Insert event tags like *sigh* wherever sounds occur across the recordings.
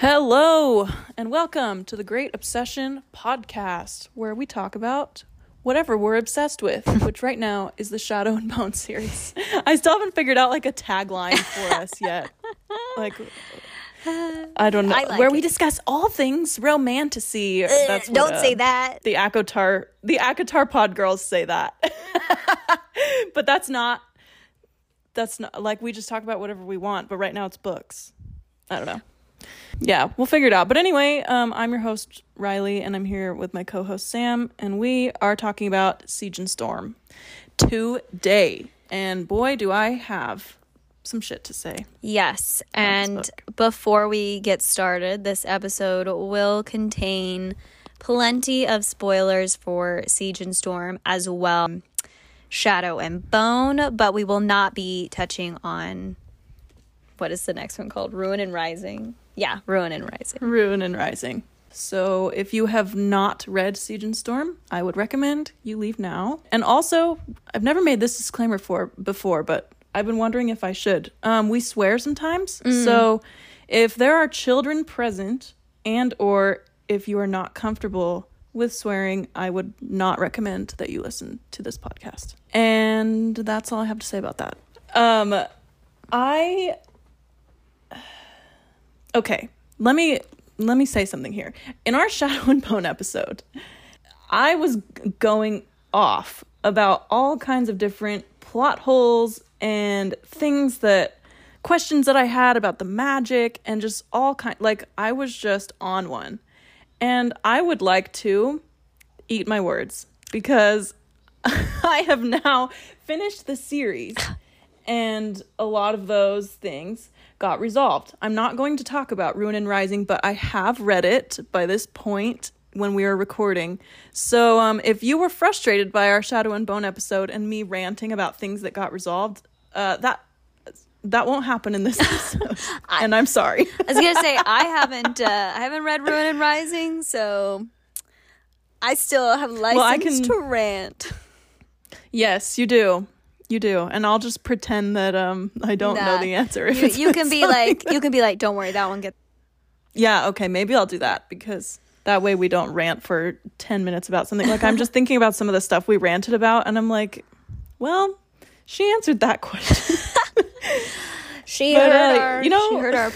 Hello, and welcome to the Great Obsession podcast, where we talk about whatever we're obsessed with, *laughs* which right now is the Shadow and Bone series. I still haven't figured out like a tagline for us yet. Like, I don't know, I like where we discuss all things romantasy. That's what, Don't uh, say that. The ACOTAR, the ACOTAR pod girls say that, *laughs* but that's not. That's not like we just talk about whatever we want. But right now it's books. I don't know. Yeah, we'll figure it out. But anyway, um, I'm your host Riley, and I'm here with my co-host Sam, and we are talking about Siege and Storm today. And boy, do I have some shit to say. Yes. And before we get started, this episode will contain plenty of spoilers for Siege and Storm as well. Shadow and Bone, but we will not be touching on what is the next one called? Ruin and Rising. Yeah, Ruin and Rising. Ruin and Rising. So if you have not read Siege and Storm, I would recommend you leave now. And also, I've never made this disclaimer for before, but I've been wondering if I should. Um, we swear sometimes, so if there are children present, and or if you are not comfortable with swearing, I would not recommend that you listen to this podcast. And that's all I have to say about that. Um, I okay let me let me say something here. In our *laughs* shadow and bone episode i was going off about all kinds of different plot holes and things that questions that i had about the magic and just all kind like i was just on one. And i would like to eat my words because *laughs* i have now finished the series *coughs* and a lot of those things got resolved. I'm not going to talk about Ruin and Rising, but I have read it by this point when we are recording. So, um, if you were frustrated by our Shadow and Bone episode and me ranting about things that got resolved, uh, that that won't happen in this *laughs* episode, and I'm sorry. *laughs* I was gonna say I haven't uh, I haven't read Ruin and Rising, so I still have license I can- to rant. yes, you do. You do, and I'll just pretend that um I don't know the answer. If You, you can *laughs* be like you can be like, don't worry, that one gets Yeah, okay, maybe I'll do that because that way we don't rant for 10 minutes about something. Like I'm just *laughs* thinking about some of the stuff we ranted about and I'm like, well, she answered that question. *laughs* She But, heard uh, our, you know- she heard our.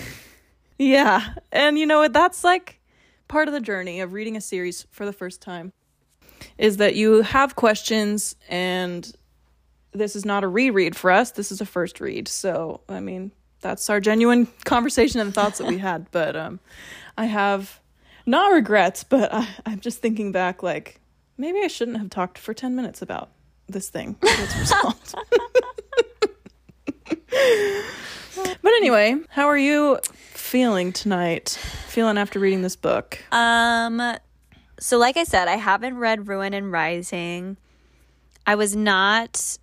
yeah. And you know what? That's like part of the journey of reading a series for the first time is that you have questions and this is not a reread for us. This is a first read. So, I mean, that's our genuine *laughs* conversation and thoughts that we *laughs* had. But um, I have not regrets, but I, I'm just thinking back like maybe I shouldn't have talked for 10 minutes about this thing *laughs* but anyway, how are you feeling tonight? Feeling after reading this book? Um, so like I said, I haven't read Ruin and Rising. I was not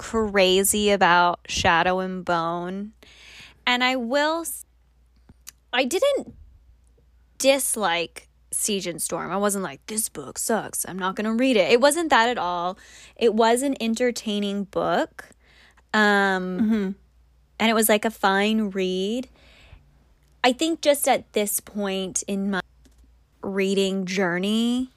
crazy about Shadow and Bone, and I will. I didn't dislike Siege and Storm. I wasn't like this book sucks. I'm not gonna read it. It wasn't that at all. It was an entertaining book. Um, and it was like a fine read. I think just at this point in my reading journey,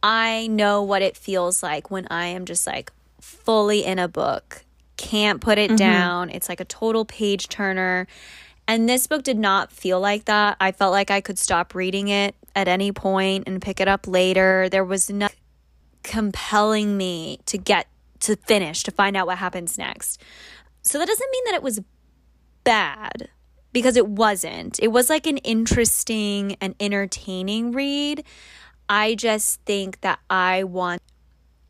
I know what it feels like when I am just like fully in a book, can't put it mm-hmm. down. It's like a total page turner. And this book did not feel like that. I felt like I could stop reading it at any point and pick it up later. There was no compelling me to get to finish, to find out what happens next. So that doesn't mean that it was bad because it wasn't. It was like an interesting and entertaining read. I just think that I want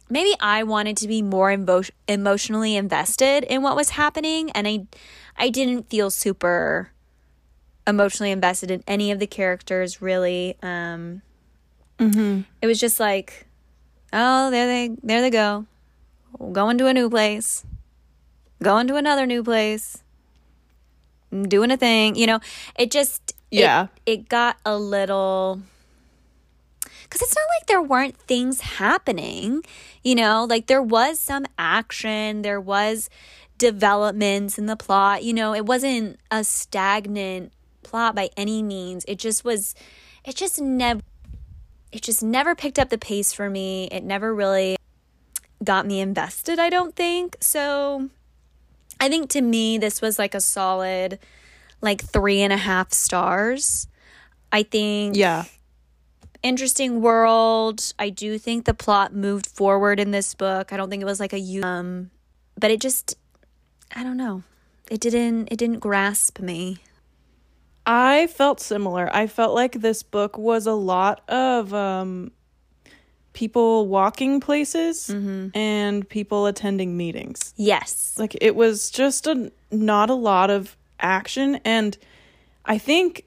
maybe I wanted to be more emo- emotionally invested in what was happening and I I didn't feel super emotionally invested in any of the characters really um it was just like oh there they there they go. Going to a new place. Going to another new place. Doing a thing you know? It just it- Yeah. it, got a little because it's not like there weren't things happening you know like there was some action there was developments in the plot you know it wasn't a stagnant plot by any means. It just was it just never it just never picked up the pace for me. It never really got me invested, I don't think. So I think to me this was like a solid like three and a half stars. I think Yeah. Interesting world. I do think the plot moved forward in this book. I don't think it was like a um but it just I don't know. It didn't it didn't grasp me. I felt similar. I felt like this book was a lot of um, people walking places and people attending meetings. Yes. Like it was just a not a lot of action and I think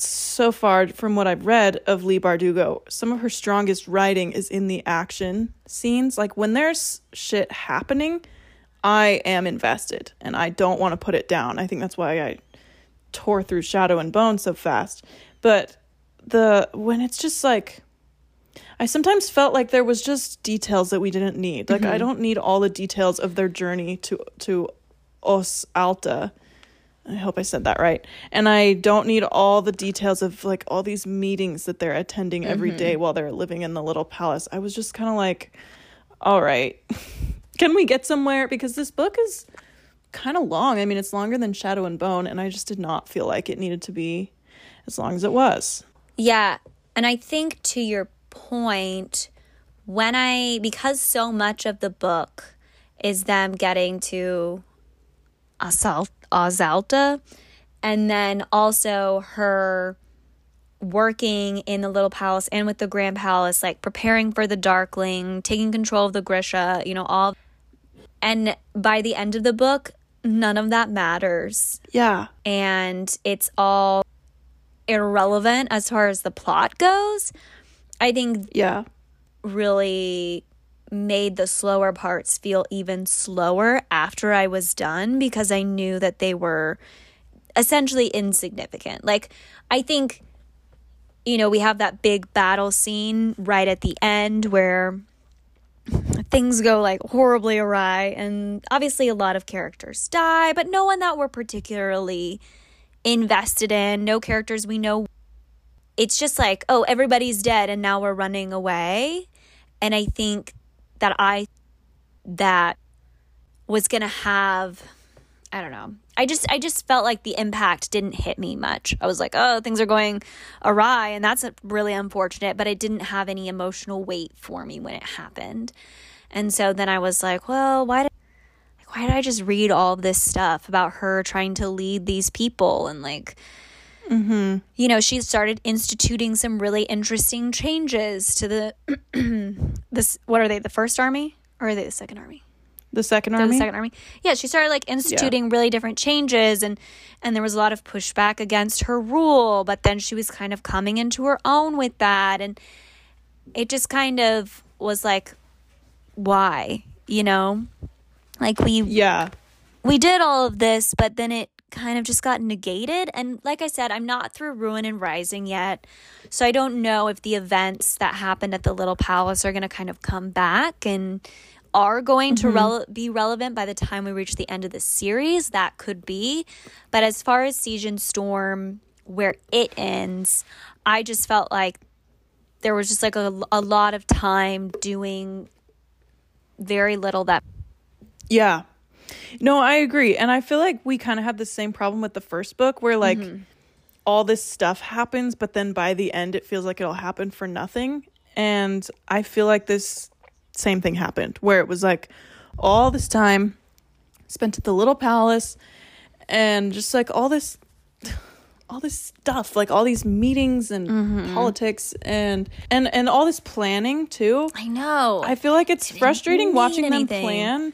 so far from what I've read of Leigh Bardugo, some of her strongest writing is in the action scenes. Like when there's shit happening, I am invested and I don't want to put it down. I think that's why I tore through Shadow and Bone so fast. But the when it's just like I sometimes felt like there was just details that we didn't need. Like I mm-hmm. don't need all the details of their journey to to Os Alta. I hope I said that right. And I don't need all the details of like all these meetings that they're attending every day mm-hmm. while they're living in the little palace. I was just kind of like, all right, *laughs* can we get somewhere? Because this book is kind of long. I mean, it's longer than Shadow and Bone, and I just did not feel like it needed to be as long as it was. Yeah. And I think to your point, when I, because so much of the book is them getting to Os Alta, and then also her working in the little palace and with the grand palace, like preparing for the Darkling, taking control of the Grisha, you know, all. And by the end of the book, none of that matters Yeah. and it's all irrelevant as far as the plot goes. I think Yeah. really made the slower parts feel even slower after I was done because I knew that they were essentially insignificant. Like, I think, you know, we have that big battle scene right at the end where things go like horribly awry, and obviously a lot of characters die, but no one that we're particularly invested in, no characters we know. It's just like, oh, everybody's dead and now we're running away. And I think that I that was going to have I don't know. I just I just felt like the impact didn't hit me much. I was like, "Oh, things are going awry," and that's really unfortunate, but it didn't have any emotional weight for me when it happened. And so then I was like, "Well, why did like, why did I just read all this stuff about her trying to lead these people and like Mm-hmm. you know, she started instituting some really interesting changes to the *clears throat* this what are they, the first army or are they the second army? The second They're army. the second army. Yeah, she started like instituting really different changes and and there was a lot of pushback against her rule, but then she was kind of coming into her own with that and it just kind of was like why, you know? Like we yeah. we did all of this, but then it kind of just got negated. And like I said, I'm not through Ruin and Rising yet. So I don't know if the events that happened at the Little Palace are going to kind of come back and are going to mm-hmm. rele- be relevant by the time we reach the end of the series. That could be. But as far as Siege and Storm, where it ends, I just felt like there was just like a, a lot of time doing very little that Yeah. No, I agree. And I feel like we kind of had the same problem with the first book where like mm-hmm. all this stuff happens, but then by the end it feels like it'll happen for nothing. And I feel like this same thing happened where it was like all this time spent at the little palace and just like all this *sighs* all this stuff like all these meetings and mm-hmm. politics and and and all this planning too I know. I feel like it's frustrating watching them plan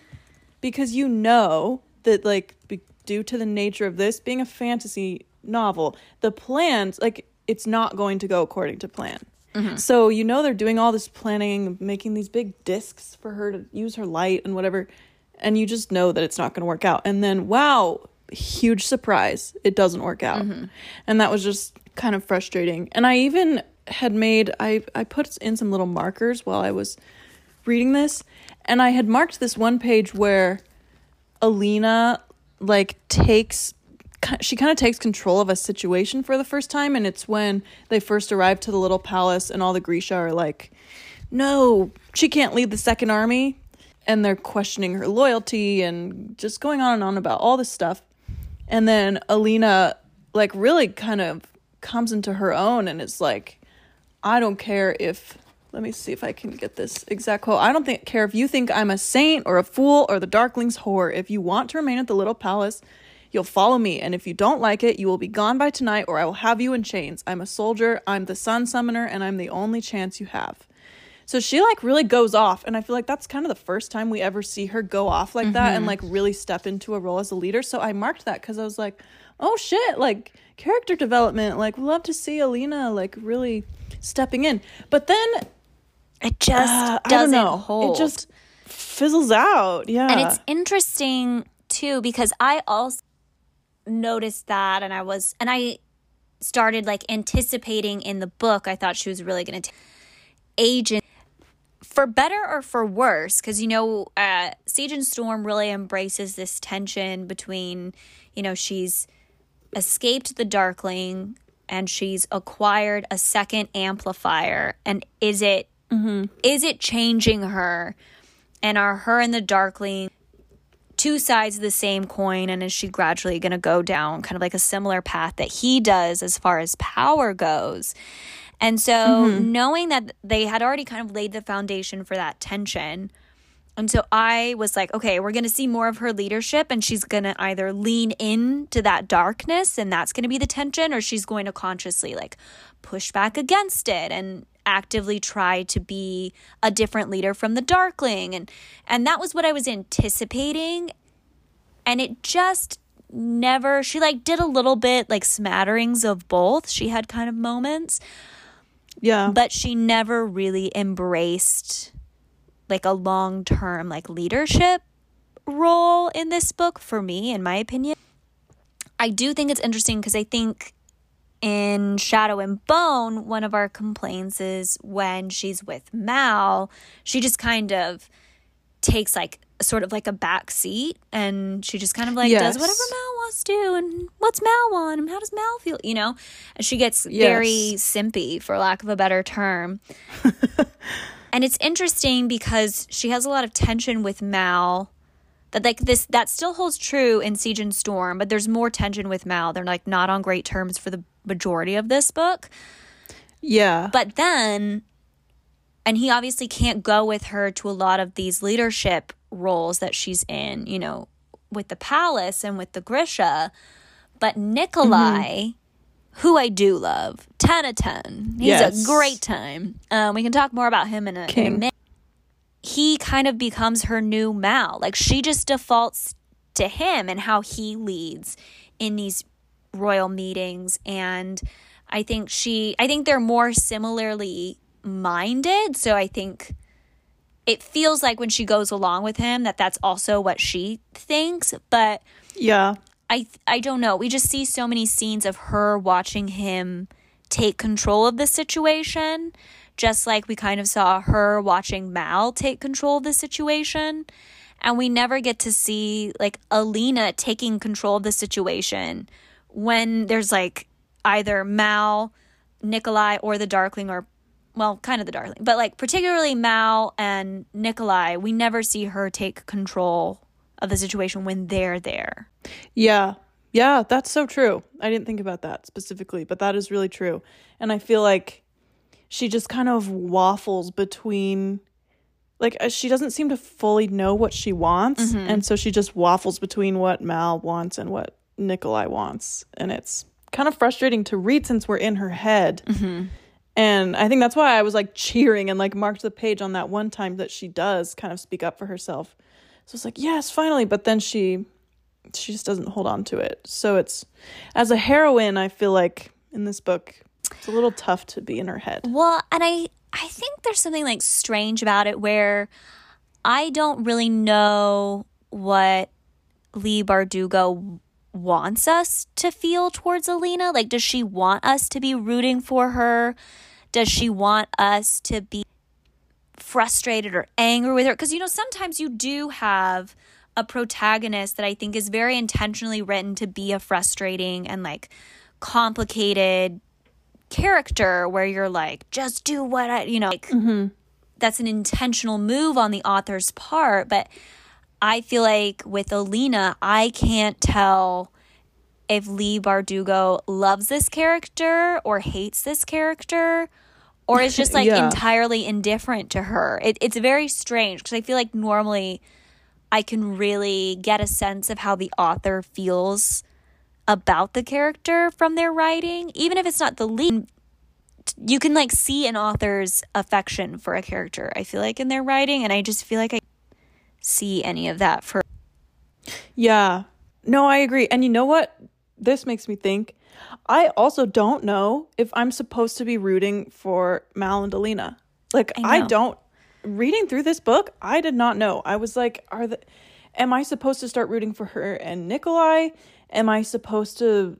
because you know that like be- due to the nature of this being a fantasy novel, the plans like it's not going to go according to plan. Mm-hmm. So you know they're doing all this planning, making these big discs for her to use her light and whatever, and you just know that it's not going to work out. And then wow, huge surprise, it doesn't work out. Mm-hmm. And that was just kind of frustrating. And I even had made I I put in some little markers while I was reading this and I had marked this one page where Alina like takes she kind of takes control of a situation for the first time and it's when they first arrive to the little palace and all the Grisha are like no she can't lead the second army. And they're questioning her loyalty and just going on and on about all this stuff. And then Alina like really kind of comes into her own and is like I don't care if let me see if I can get this exact quote. I don't think, care if you think I'm a saint or a fool or the Darkling's whore. If you want to remain at the little palace, You'll follow me, and if you don't like it, you will be gone by tonight, or I will have you in chains. I'm a soldier, I'm the sun summoner, and I'm the only chance you have. So she like really goes off, and I feel like that's kind of the first time we ever see her go off like mm-hmm. that and mm-hmm. like really step into a role as a leader. So I marked that because I was like, oh shit, like character development. Like, love to see Alina like really stepping in. But then it just uh, doesn't hold. It just fizzles out. Yeah. And it's interesting too because I also noticed that and I was and I started like anticipating in the book I thought she was really going to agent for better or for worse because you know uh, Siege and Storm really embraces this tension between you know she's escaped the Darkling and she's acquired a second amplifier and is it mm-hmm. is it changing her and are her and the Darkling two sides of the same coin and is she gradually going to go down kind of like a similar path that he does as far as power goes and so mm-hmm. knowing that they had already kind of laid the foundation for that tension and so I was like, okay, we're going to see more of her leadership, and she's going to either lean into that darkness, and that's going to be the tension, or she's going to consciously like push back against it and actively try to be a different leader from the darkling. And and that was what I was anticipating. And it just never she like did a little bit like smatterings of both. She had kind of moments. Yeah. But she never really embraced like a long-term like leadership role in this book for me in my opinion. I do think it's interesting because I think in Shadow and Bone, one of our complaints is when she's with Mal, she just kind of takes like sort of like a back seat and she just kind of like yes. does whatever Mal wants to and what's Mal want and how does Mal feel, you know? And she gets yes. very simpy for lack of a better term. *laughs* and it's interesting because she has a lot of tension with Mal that like this that still holds true in Siege and Storm, but there's more tension with Mal. They're like not on great terms for the majority of this book. Yeah. But then, and he obviously can't go with her to a lot of these leadership roles that she's in, you know, with the palace and with the Grisha. But Nikolai, mm-hmm. who I do love, 10 of 10. He's yes. a great time. Um, we can talk more about him in a, in a minute. He kind of becomes her new Mal. Like she just defaults to him and how he leads in these royal meetings and I think she I think they're more similarly minded, so I think it feels like when she goes along with him that that's also what she thinks, but yeah. I I don't know. We just see so many scenes of her watching him take control of the situation, just like we kind of saw her watching Mal take control of the situation. And we never get to see like Alina taking control of the situation when there's like either Mal, Nikolai, or the Darkling, or well, kind of the Darkling, but like particularly Mal and Nikolai, we never see her take control of the situation when they're there. Yeah. Yeah, that's so true. I didn't think about that specifically, but that is really true. And I feel like she just kind of waffles between like uh, she doesn't seem to fully know what she wants mm-hmm. and so she just waffles between what Mal wants and what Nikolai wants. And it's kind of frustrating to read since we're in her head. Mm-hmm. And I think that's why I was like cheering and like marked the page on that one time that she does kind of speak up for herself. So it's like, yes, finally. But then she she just doesn't hold on to it. So it's as a heroine, I feel like in this book, it's a little tough to be in her head. Well, and I I think there's something like strange about it where I don't really know what Leigh Bardugo wants us to feel towards Alina? Like, does she want us to be rooting for her? Does she want us to be frustrated or angry with her? Because, you know, sometimes you do have a protagonist that I think is very intentionally written to be a frustrating and like complicated character where you're like, just do what I, you know, like, mm-hmm. that's an intentional move on the author's part. But I feel like with Alina, I can't tell if Leigh Bardugo loves this character or hates this character or is just *laughs* like Yeah. entirely indifferent to her. It, it's very strange because I feel like normally I can really get a sense of how the author feels about the character from their writing, even if it's not the lead. You can like see an author's affection for a character, I feel like, in their writing. And I just feel like I see any of that for Yeah. No, I agree. And you know what? This makes me think. I also don't know if I'm supposed to be rooting for Mal and Alina. Like I I, don't reading through this book, I did not know. I was like, are the am I supposed to start rooting for her and Nikolai? Am I supposed to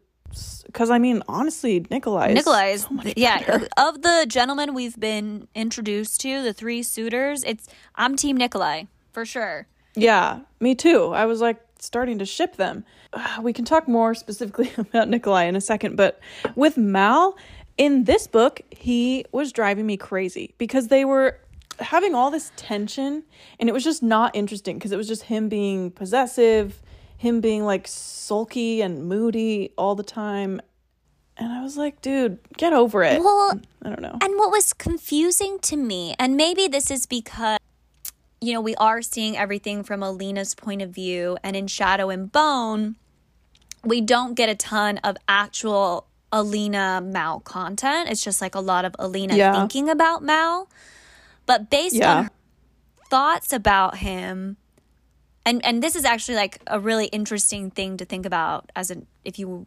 cuz I mean, honestly, Nikolai Nikolai is so yeah of the gentlemen we've been introduced to, the three suitors. It's I'm Team Nikolai for sure. Yeah, me too. I was like starting to ship them. Uh, *sighs* we can talk more specifically *laughs* about Nikolai in a second, but with Mal, in this book, he was driving me crazy because they were having all this tension and it was just not interesting because it was just him being possessive, him being like sulky and moody all the time. And I was like, dude, get over it. Well, I don't know. And what was confusing to me, and maybe this is because, you know, we are seeing everything from Alina's point of view, and in Shadow and Bone, we don't get a ton of actual Alina Mal content. It's just like a lot of Alina Yeah. thinking about Mal. But based Yeah. on thoughts about him, and and this is actually like a really interesting thing to think about as an if you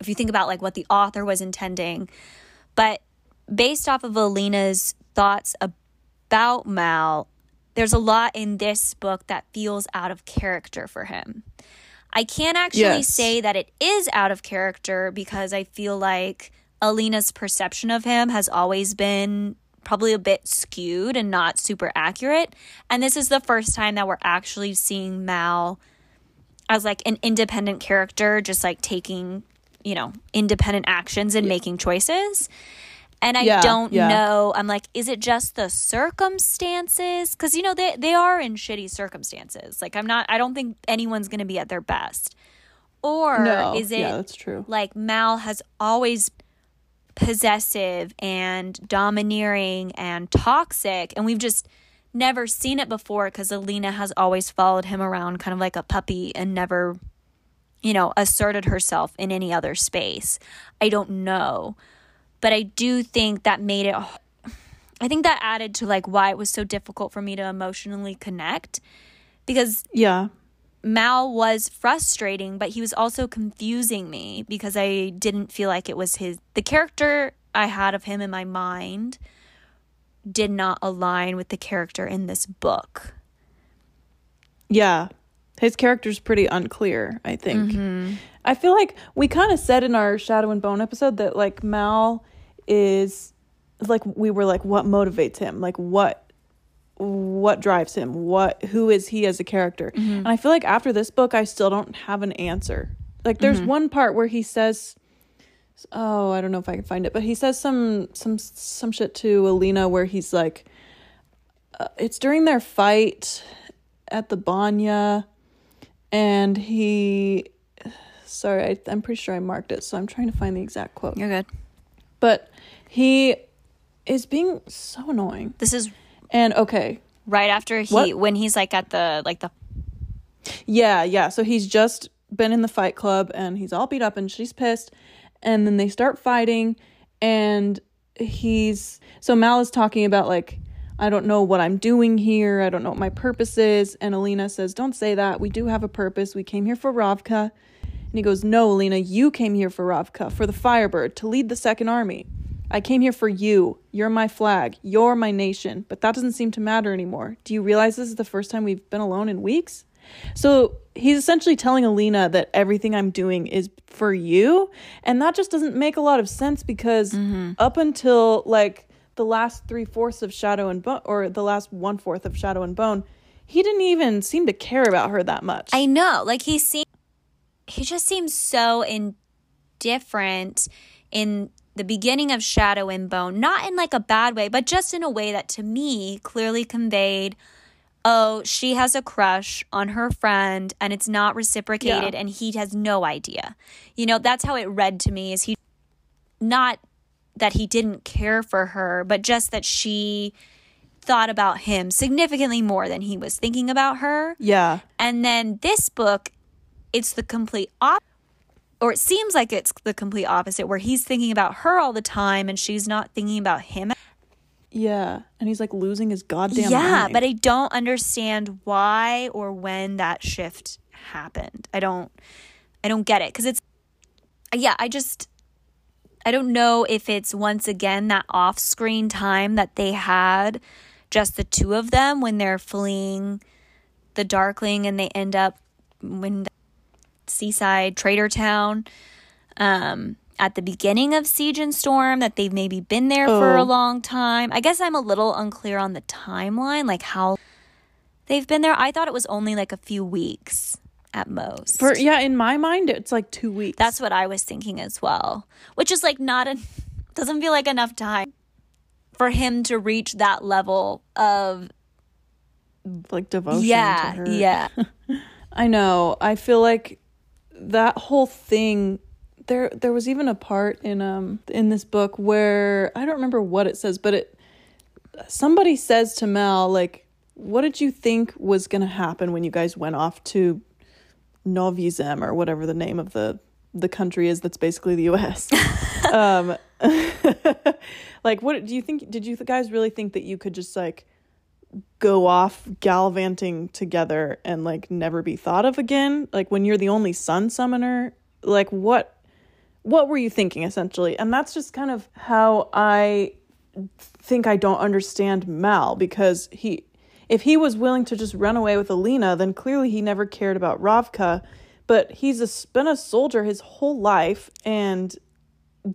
if you think about like what the author was intending but based off of Alina's thoughts about Mal, there's a lot in this book that feels out of character for him. I can't actually Yes. say that it is out of character because I feel like Alina's perception of him has always been probably a bit skewed and not super accurate. And this is the first time that we're actually seeing Mal as like an independent character, just like taking, you know, independent actions and making choices. And I Yeah, don't yeah. know. I'm like, is it just the circumstances? Because you know they they are in shitty circumstances. Like I'm not. I don't think anyone's going to be at their best. Or no, is it yeah, that's true. like Mal has always possessive and domineering and toxic and we've just never seen it before because Alina has always followed him around kind of like a puppy and never you know asserted herself in any other space. I don't know. But I do think that made it I think that added to like why it was so difficult for me to emotionally connect because Yeah. Mal was frustrating, but he was also confusing me because I didn't feel like it was his. The character I had of him in my mind did not align with the character in this book. Yeah. His character's pretty unclear, I think. Mm-hmm. I feel like we kind of said in our Shadow and Bone episode that like Mal is like we were like what motivates him? Like what what drives him? What who is he as a character? And I feel like after this book I still don't have an answer. Like there's one part where he says oh, I don't know if I can find it, but he says some some some shit to Alina where he's like uh, it's during their fight at the Banya and he sorry I, i'm pretty sure i marked it so i'm trying to find the exact quote You're good. But he is being so annoying. This is and okay. right after he What? when he's like at the like the yeah yeah. So he's just been in the fight club and he's all beat up and she's pissed. And then they start fighting and he's so mal is talking about like i don't know what i'm doing here. I don't know what my purpose is. And alina says don't say that. We do have a purpose. We came here for ravka and he goes no alina you came here for ravka for the firebird to lead the second army. I came here for you. You're my flag. You're my nation. But that doesn't seem to matter anymore. Do you realize this is the first time we've been alone in weeks? So he's essentially telling Alina that everything I'm doing is for you. And that just doesn't make a lot of sense because mm-hmm. up until like the last three fourths of Shadow and Bone, or the last one fourth of Shadow and Bone, he didn't even seem to care about her that much. I know. Like he seemed he just seems so indifferent in the beginning of Shadow and Bone, not in like a bad way, but just in a way that to me clearly conveyed oh, she has a crush on her friend and it's not reciprocated Yeah. and he has no idea. You know, that's how it read to me is he not that he didn't care for her, but just that she thought about him significantly more than he was thinking about her. yeah. And then this book, it's the complete opposite or it seems like it's the complete opposite where he's thinking about her all the time and she's not thinking about him. Yeah. And he's like losing his goddamn yeah, mind. but I don't understand why or when that shift happened. I don't I don't get it cuz it's yeah, I just I don't know if it's once again that off-screen time that they had just the two of them when they're fleeing the Darkling and they end up when seaside trader town um at the beginning of Siege and Storm that they've maybe been there for Oh. a long time. I guess I'm a little unclear on the timeline, like how they've been there. I thought it was only like a few weeks at most. For yeah, in my mind it's like 2 weeks. That's what I was thinking as well, which is like not a *laughs* doesn't feel like enough time for him to reach that level of like devotion yeah, to her. yeah. *laughs* I know. I feel like that whole thing there there was even a part in um in this book where I don't remember what it says, but it somebody says to Mal like what did you think was going to happen when you guys went off to Novi Zem or whatever the name of the the country is that's basically the US. *laughs* um *laughs* like what do you think did you guys really think that you could just like go off gallivanting together and like never be thought of again? Like when you're the only sun summoner? Like what what were you thinking essentially? And that's just kind of how i think i don't understand mal because he if he was willing to just run away with alina then clearly he never cared about ravka. But he's a, been a soldier his whole life and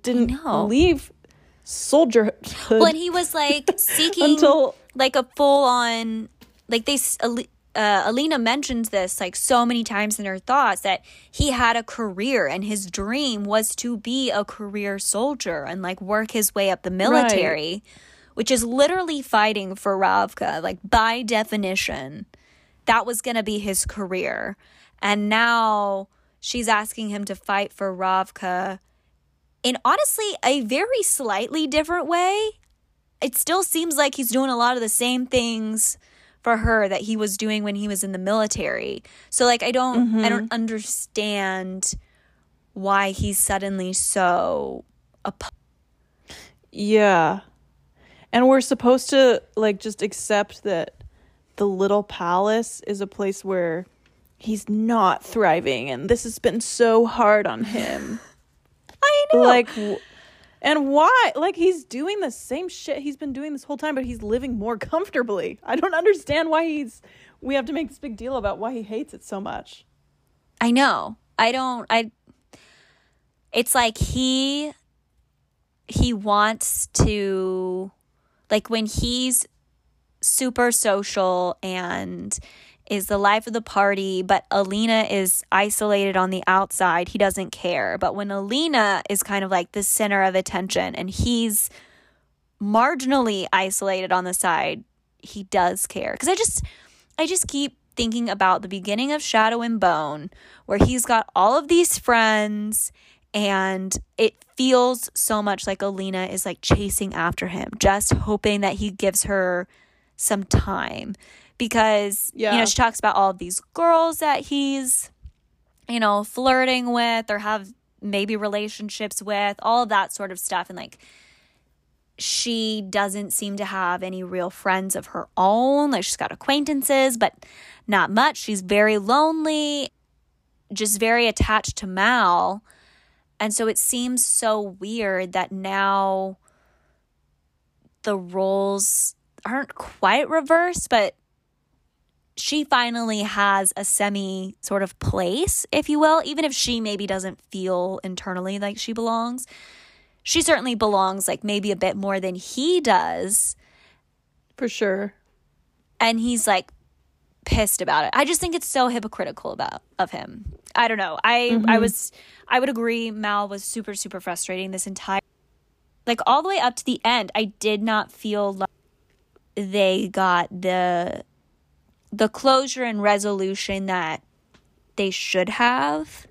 didn't leave soldierhood when he was like *laughs* seeking until like a full on like they s- uh, Alina mentions this like so many times in her thoughts that he had a career and his dream was to be a career soldier and like work his way up the military, which is literally fighting for Ravka. Like by definition, that was going to be his career. And now she's asking him to fight for Ravka in honestly a very slightly different way it still seems like he's doing a lot of the same things for her that he was doing when he was in the military. So like I don't I don't mm-hmm. understand why he's suddenly so opposed. Yeah. And we're supposed to like just accept that the little palace is a place where he's not thriving and this has been so hard on him. I know. like and why? Like he's doing the same shit he's been doing this whole time but he's living more comfortably. I don't understand why he's we have to make this big deal about why he hates it so much. I know. I don't I it's like he he wants to like when he's super social and is the life of the party, but Alina is isolated on the outside, he doesn't care. But when Alina is kind of like the center of attention and he's marginally isolated on the side, he does care. Cuz I just I just keep thinking about the beginning of Shadow and Bone where he's got all of these friends and it feels so much like Alina is like chasing after him, just hoping that he gives her some time because you know she talks about all of these girls that he's you know flirting with or have maybe relationships with all of that sort of stuff. And like she doesn't seem to have any real friends of her own. Like she's got acquaintances but not much. She's very lonely just very attached to Mal. And so it seems so weird that now the roles aren't quite reversed, but she finally has a semi sort of place, if you will, even if she maybe doesn't feel internally like she belongs. She certainly belongs like maybe a bit more than he does. For sure. And he's like pissed about it. I just think it's so hypocritical about of him. I don't know. I I mm-hmm. was I would agree Mal was super super frustrating this entire like all the way up to the end. I did not feel like they got the the closure and resolution that they should have.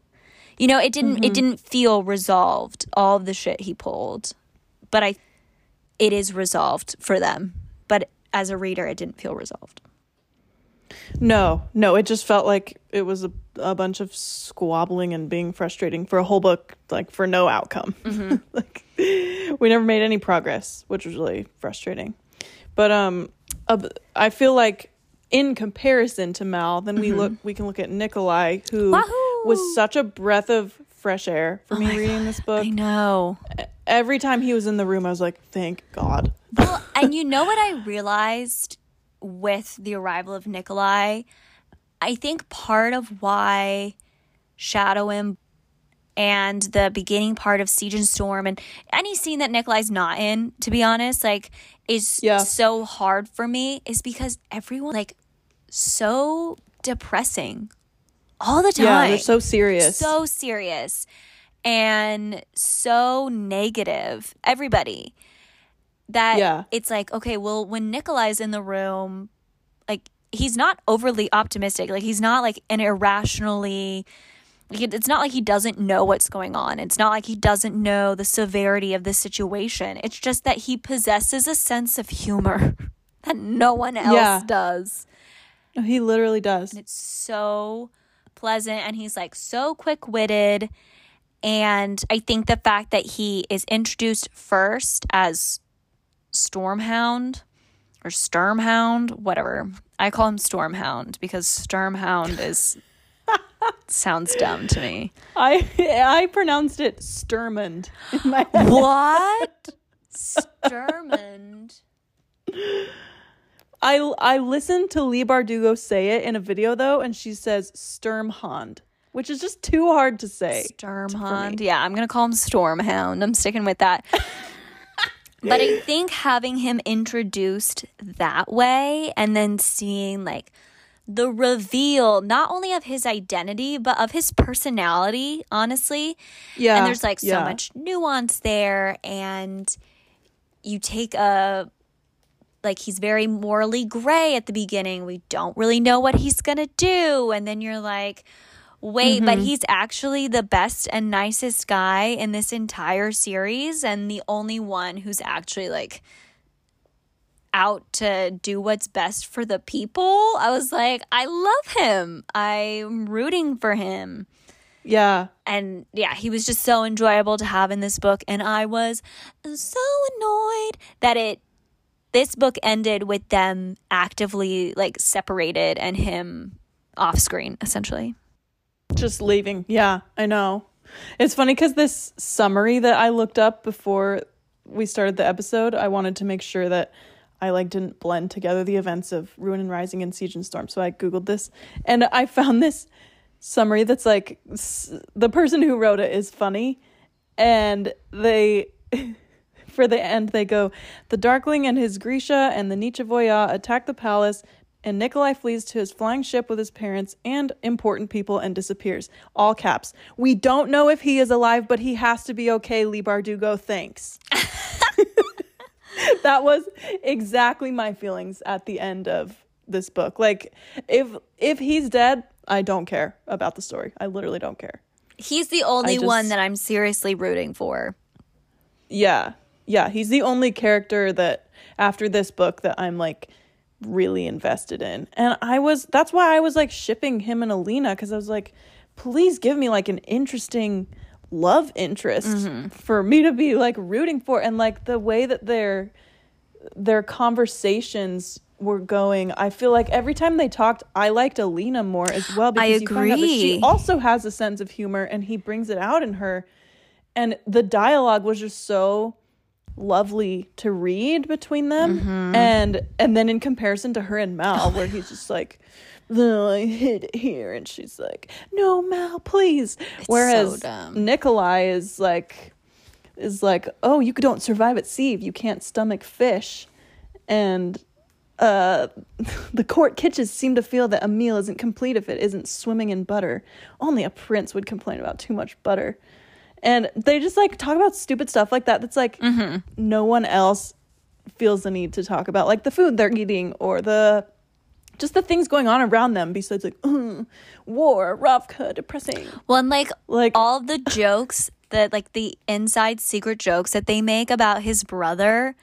You know, it didn't it didn't feel resolved all the shit he pulled. But I it is resolved for them. But as a reader it didn't feel resolved. No, no, it just felt like it was a, a bunch of squabbling and being frustrating for a whole book, like for no outcome. *laughs* like we never made any progress, which was really frustrating. But um, uh, I feel like in comparison to Mal, then we mm-hmm. look we can look at Nikolai, who Wahoo! was such a breath of fresh air for oh me reading this book. I know. Every time he was in the room, I was like, "Thank God." Well, and you know what I realized with the arrival of Nikolai? I think part of why Shadow and and the beginning part of Siege and Storm and any scene that Nikolai's not in, to be honest, like is Yeah. so hard for me is because everyone like so depressing all the time. Yeah, they're so serious. So serious and so negative. Everybody. That Yeah. it's like, okay, well, when Nikolai's in the room, like he's not overly optimistic. Like he's not like an irrationally it's not like he doesn't know what's going on. It's not like he doesn't know the severity of the situation. It's just that he possesses a sense of humor *laughs* that no one else Yeah. does. he literally does. It's so pleasant and he's like so quick witted. And I think the fact that he is introduced first as Stormhound or Sturmhound, whatever. I call him Stormhound because Sturmhound is sounds dumb to me. I *laughs* I pronounced it Sturmond in my head. What? *laughs* Sturmond. I I listened to Leigh Bardugo say it in a video though, and she says Sturmhond, which is just too hard to say. Stormhound. Yeah, I'm gonna call him Stormhound. I'm sticking with that. *laughs* but I think having him introduced that way and then seeing like the reveal not only of his identity but of his personality, honestly. Yeah, And there's like so yeah. much nuance there and you take a like he's very morally gray at the beginning. We don't really know what he's to do and then you're like wait, but mm-hmm. he's actually the best and nicest guy in this entire series and the only one who's actually like out to do what's best for the people. I was like, I love him. I'm rooting for him Yeah, and yeah, he was just so enjoyable to have in this book, and I was so annoyed that it this book ended with them actively like separated and him off screen essentially. just leaving. Yeah, I know. It's funny because this summary that I looked up before we started the episode, I wanted to make sure that I like didn't blend together the events of Ruin and Rising and Siege and Storm. So I googled this, and I found this summary that's like s- the person who wrote it is funny, and they. *laughs* For the end, they go, The Darkling and his Grisha and the Nichevoya attack the palace, and Nikolai flees to his flying ship with his parents and important people and disappears. All caps. We don't know if he is alive, but he has to be okay, Leigh Bardugo. Thanks. *laughs* *laughs* that was exactly my feelings at the end of this book. Like, if if he's dead, I don't care about the story. I literally don't care. He's the only just- one that I'm seriously rooting for. Yeah. Yeah, he's the only character that after this book that I'm like really invested in. And I was that's why I was like shipping him and Alina cuz I was like please give me like an interesting love interest for me to be like rooting for and like the way that their their conversations were going. I feel like every time they talked, I liked Alina more as well I because out that she also has a sense of humor and he brings it out in her. And the dialogue was just so lovely to read between them Mm-hmm. and and then in comparison to her and Mal where he's just like no, I hid it here and she's like no Mal please whereas dumb. Nikolai is like is like oh you don't survive at sea if you can't stomach fish and uh, *laughs* the court kitchens seem to feel that a meal isn't complete if it isn't swimming in butter. Only a prince would complain about too much butter. And they just like talk about stupid stuff like that that's like mm-hmm. no one else feels the need to talk about, like the food they're eating or the just the things going on around them besides like "Mm, *clears throat* war, Ravka, depressing. Well, and like Like all the jokes that like the inside secret jokes that they make about his brother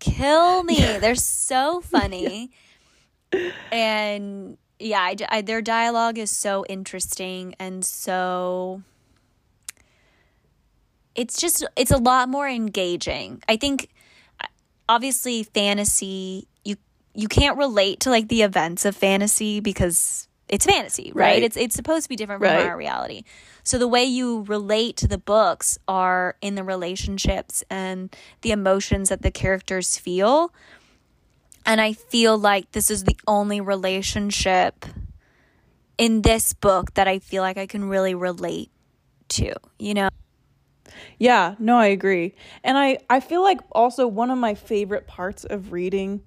kill me. They're so *laughs* funny. And yeah, I, I- their dialogue is so interesting and so it's just it's a lot more engaging. I think obviously fantasy you can't relate to like the events of fantasy because it's fantasy, right? Right. It's it's supposed to be different from Right. our reality. So the way you relate to the books are in the relationships and the emotions that the characters feel. And I feel like this is the only relationship in this book that I feel like I can really relate to, you know? Yeah, no, I agree. And I I feel like also one of my favorite parts of reading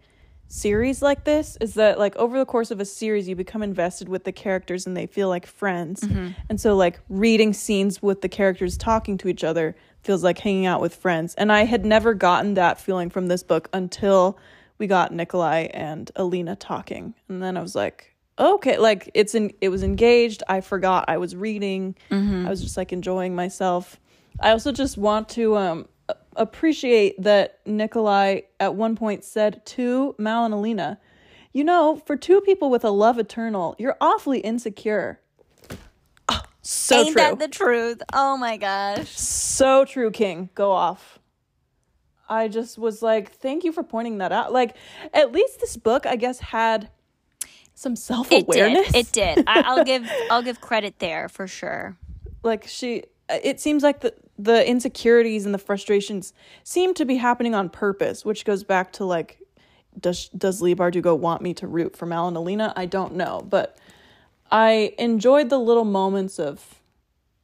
series like this is that like over the course of a series you become invested with the characters and they feel like friends. And so like reading scenes with the characters talking to each other feels like hanging out with friends. And I had never gotten that feeling from this book until we got Nikolai and Alina talking. And then I was like, okay, like it's in it was engaged. I forgot I was reading. I was just like enjoying myself. I also just want to um appreciate that Nikolai at one point said to Mal and Alina, you know, for two people with a love eternal, you're awfully insecure. Ah, so Ain't true. that the truth? Oh my gosh. so true, King. Go off. I just was like, thank you for pointing that out. Like, at least this book, I guess, had some self It awareness. did. It did. I, I'll give I'll give credit there for sure. *laughs* like she Uh, it seems like the the insecurities and the frustrations seem to be happening on purpose which goes back to like does does Leigh Bardugo want me to root for Mal and Alina? I don't know, but I enjoyed the little moments of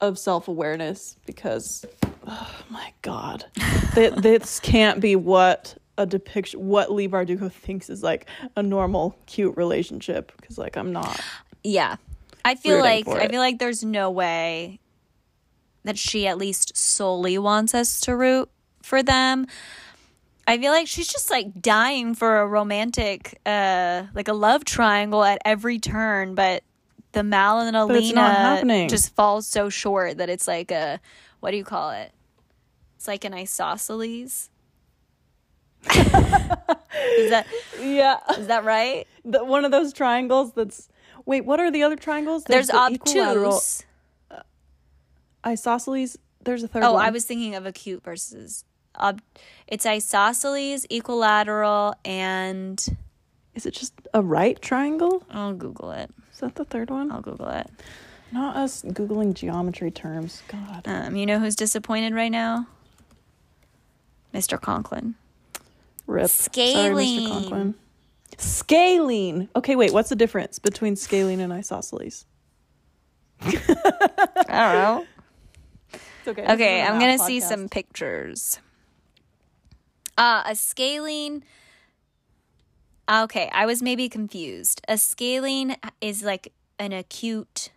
of self-awareness because oh my god. *laughs* Th- this can't be what a depiction what Leigh Bardugo thinks is like a normal cute relationship because like I'm not. Yeah. I feel like I feel like there's no way that she at least solely wants us to root for them. I feel like she's just like dying for a romantic uh like a love triangle at every turn, but the Mal and But it's not Alina just falls so short that it's like a what do you call it? It's like an isosceles. is that Yeah. is that right? the, one of those triangles that's wait what are the other triangles There's, the equilateral- obtuse. Isosceles there's a third Oh, one I was thinking of acute versus ob- it's isosceles, equilateral, and is it just a right triangle I'll Google it. is that the third one I'll Google it. not us googling geometry terms god Um, you know who's disappointed right now? Mr. Conklin. rip Scaling. Sorry, Mr. Conklin. scalene okay wait what's the difference between scaling and isosceles *laughs* I don't know. Okay Okay, I'm gonna see some pictures. Uh, a scalene. Okay, I was maybe confused. A scalene is like an acute.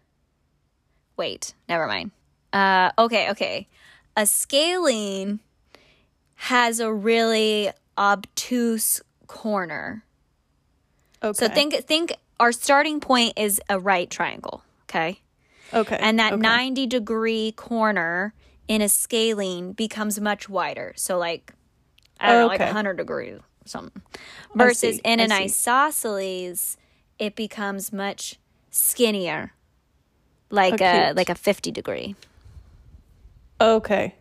Wait, never mind. Uh, okay, okay. A scalene has a really obtuse corner. okay So think think our starting point is a right triangle. Okay. okay And that okay. 90 degree corner in a scalene becomes much wider. So, like, I don't know, like. 100 degrees something. Versus in an isosceles, it becomes much skinnier, like uh, a like a 50 degree. okay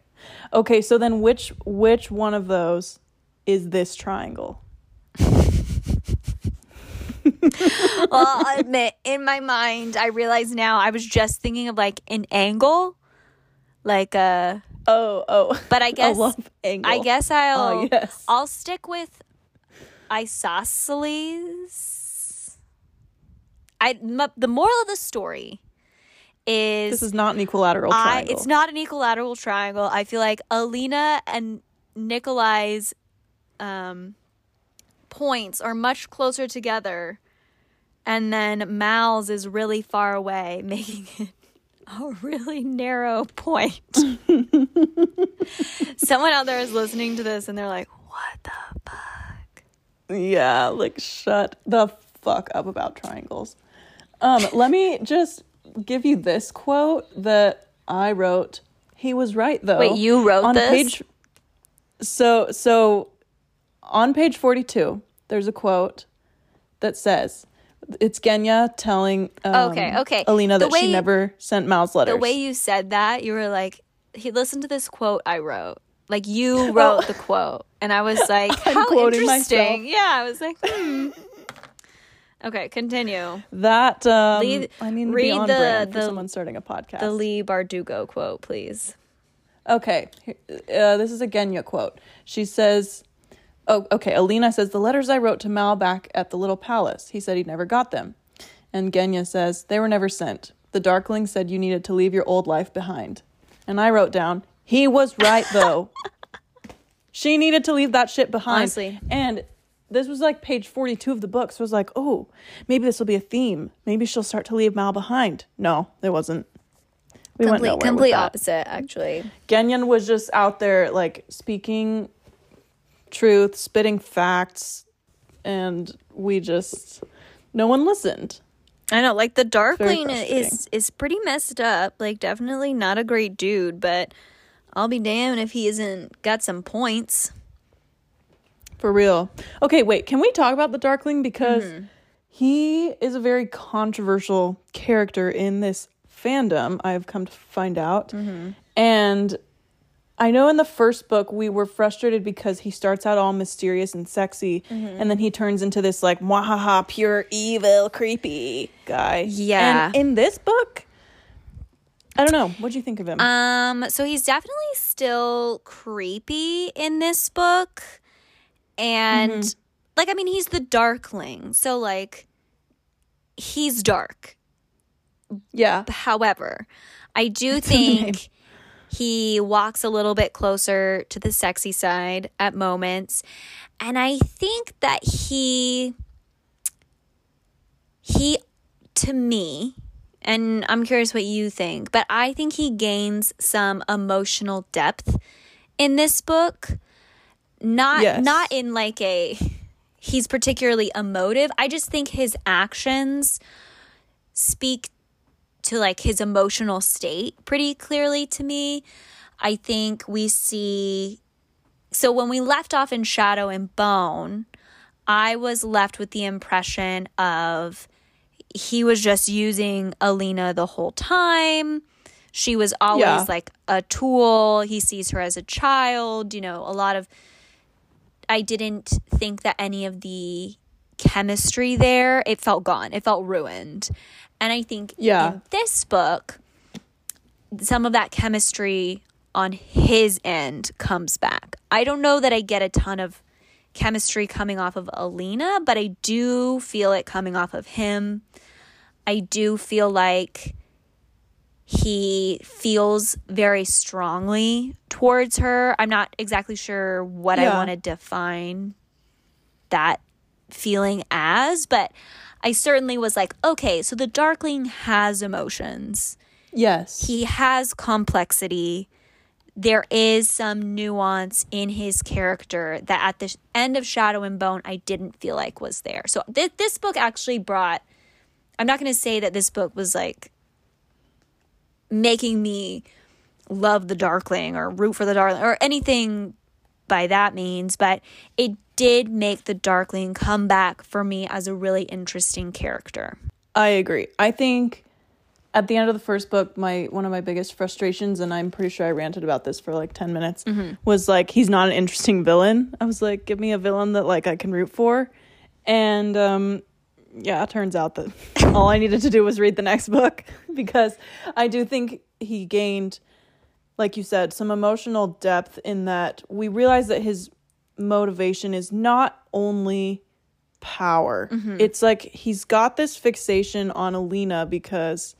okay so then which which one of those is this triangle *laughs* well, I'll admit, in my mind, I realize now I was just thinking of like an angle, like a. oh oh But I *laughs* guess a love angle I guess I'll oh yes I'll stick with isosceles. I m- the moral of the story is, This is not an equilateral I triangle. it's not an equilateral triangle. I feel like Alina and Nikolai's um points are much closer together, and then Mal's is really far away, *laughs* making it *laughs* a really narrow point. *laughs* Someone out there is listening to this and they're like, what the fuck? Yeah, like shut the fuck up about triangles. Um, let me *laughs* just give you this quote that I wrote. He was right though. Wait, you wrote on this? page So so on page 42, there's a quote that says it's Genya telling um, Okay, okay. Alina The that she never sent Mal's letters. The way you said that, you were like, he listened to this quote I wrote. Like you *laughs* wrote the quote. And I was like, *laughs* I'm how quoting interesting. myself. Yeah, I was like, hmm. Okay, continue. that um, Lead- I mean, read be on the- the- someone starting a podcast. The Leigh Bardugo quote, please. Okay, uh, this is a Genya quote. She says, "Oh, okay." Alina says the letters I wrote to Mal back at the little palace. He said he never got them, and Genya says they were never sent. The Darkling said you needed to leave your old life behind, and I wrote down he was right though. *laughs* she needed to leave that shit behind. Honestly. and this was like page forty-two of the book. So I was like, oh, maybe this will be a theme. Maybe she'll start to leave Mal behind. No, it wasn't. We went Complete, nowhere complete opposite, actually. Genyon was just out there like speaking truth, spitting facts, and we just no one listened. I know, like the Darkling is is pretty messed up. Like, definitely not a great dude, but I'll be damned if he isn't got some points. For real. Okay, wait, can we talk about the Darkling because mm-hmm. he is a very controversial character in this fandom, I've come to find out. Mm-hmm. And I know in the first book we were frustrated because he starts out all mysterious and sexy and then he turns into this like mwahaha pure evil creepy guy. Yeah. And in this book I don't know. What do you think of him? Um, so he's definitely still creepy in this book. And like I mean he's the darkling. So like he's dark. yeah. However, I do *laughs* think he walks a little bit closer to the sexy side at moments. And I think that he he to me and I'm curious what you think, but I think he gains some emotional depth in this book. Not Yes. not in like a he's particularly emotive. I just think his actions speak to like his emotional state pretty clearly to me. I think we see so when we left off in Shadow and Bone, I was left with the impression of he was just using Alina the whole time. She was always Yeah. like a tool. He sees her as a child, you know, a lot of I didn't think that any of the chemistry there, it felt gone. It felt ruined. And I think Yeah. in this book, some of that chemistry on his end comes back. I don't know that I get a ton of chemistry coming off of Alina, but I do feel it coming off of him. I do feel like he feels very strongly towards her. I'm not exactly sure what I want to define that feeling as, but I certainly was like, okay, so the Darkling has emotions. Yes. He has complexity. There is some nuance in his character that at the end of Shadow and Bone, I didn't feel like was there. So th- this book actually brought, I'm not going to say that this book was like making me love the Darkling or root for the Darkling or anything by that means, but it did make the Darkling come back for me as a really interesting character. I agree. I think at the end of the first book, my one of my biggest frustrations, and I'm pretty sure I ranted about this for like ten minutes, was like he's not an interesting villain. I was like, give me a villain that like I can root for, and um, yeah, it turns out that *laughs* all I needed to do was read the next book *laughs* because I do think he gained, like you said, some emotional depth in that we realize that his motivation is not only power. Mm-hmm. It's like he's got this fixation on Alina because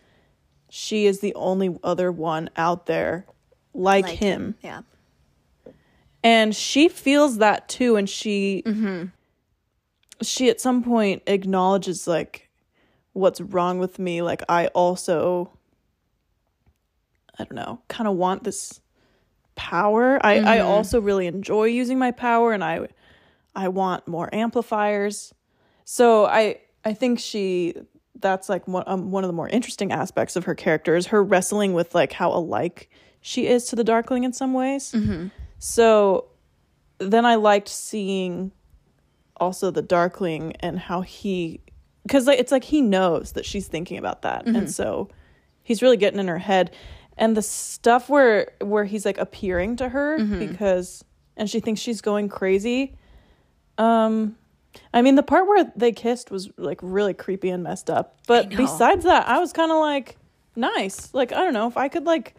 she is the only other one out there like, him. Yeah. And she feels that too and she mm-hmm. she at some point acknowledges like what's wrong with me. Like I also I don't know, kind of want this power. I I mm-hmm. also really enjoy using my power and I I want more amplifiers. So I I think she that's like one um, one of the more interesting aspects of her character is her wrestling with like how alike she is to the Darkling in some ways. Mm-hmm. So then I liked seeing also the Darkling and how he because like, it's like he knows that she's thinking about that, and mm-hmm. so he's really getting in her head. And the stuff where where he's like appearing to her because and she thinks she's going crazy. Um, I mean the part where they kissed was like really creepy and messed up. But besides that, I was kind of like nice. Like I don't know if I could like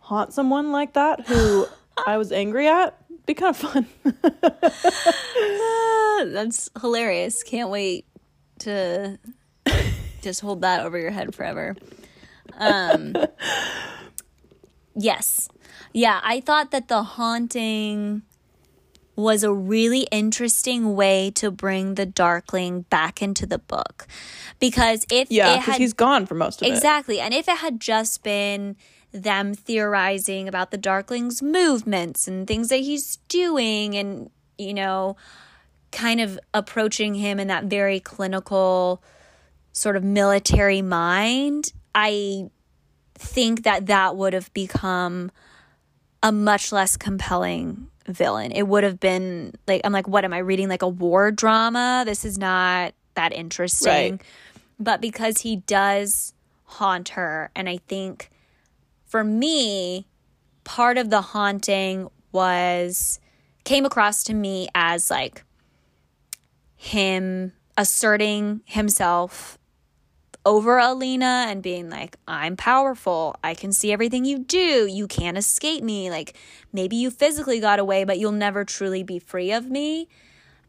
haunt someone like that who *gasps* I was angry at. Be kind of fun. Ah, *laughs* That's hilarious. Can't wait to *laughs* just hold that over your head forever. Um, *laughs* yes. Yeah, I thought that the haunting was a really interesting way to bring the darkling back into the book. Because if yeah, because he's gone for most of it. Exactly. And if it had just been them theorizing about the Darkling's movements and things that he's doing and, you know, kind of approaching him in that very clinical sort of military mind, I think that that would have become a much less compelling villain. It would have been like I'm like what am I reading like a war drama? This is not that interesting. Right. But because he does haunt her and I think for me part of the haunting was came across to me as like him asserting himself over Alina and being like, I'm powerful. I can see everything you do. You can't escape me. Like, maybe you physically got away, but you'll never truly be free of me.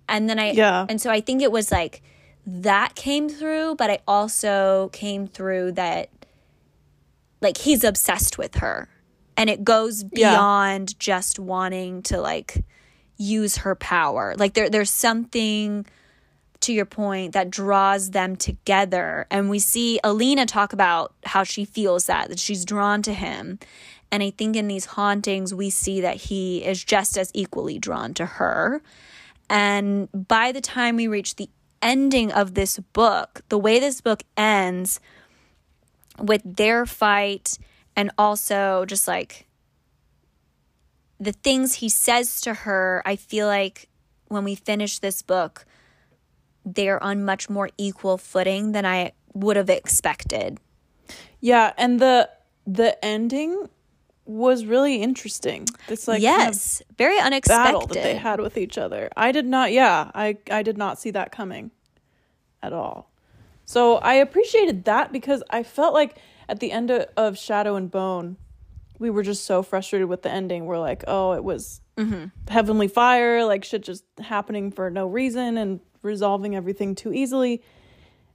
And then I, Yeah. and so I think it was like that came through, but I also came through that, like, he's obsessed with her. And it goes Yeah. beyond just wanting to, like, use her power. Like, there, there's something to your point that draws them together. And we see Alina talk about how she feels that that she's drawn to him. And I think in these hauntings we see that he is just as equally drawn to her. And by the time we reach the ending of this book the way this book ends with their fight and also just like the things he says to her I feel like when we finish this book they're on much more equal footing than I would have expected. Yeah, and the the ending was really interesting. This like kind of yes, very unexpected. battle that they had with each other. I did not. Yeah, I I did not see that coming at all. So I appreciated that because I felt like at the end of, of Shadow and Bone, we were just so frustrated with the ending. We're like, oh, it was mm-hmm. heavenly fire, like shit just happening for no reason and resolving everything too easily.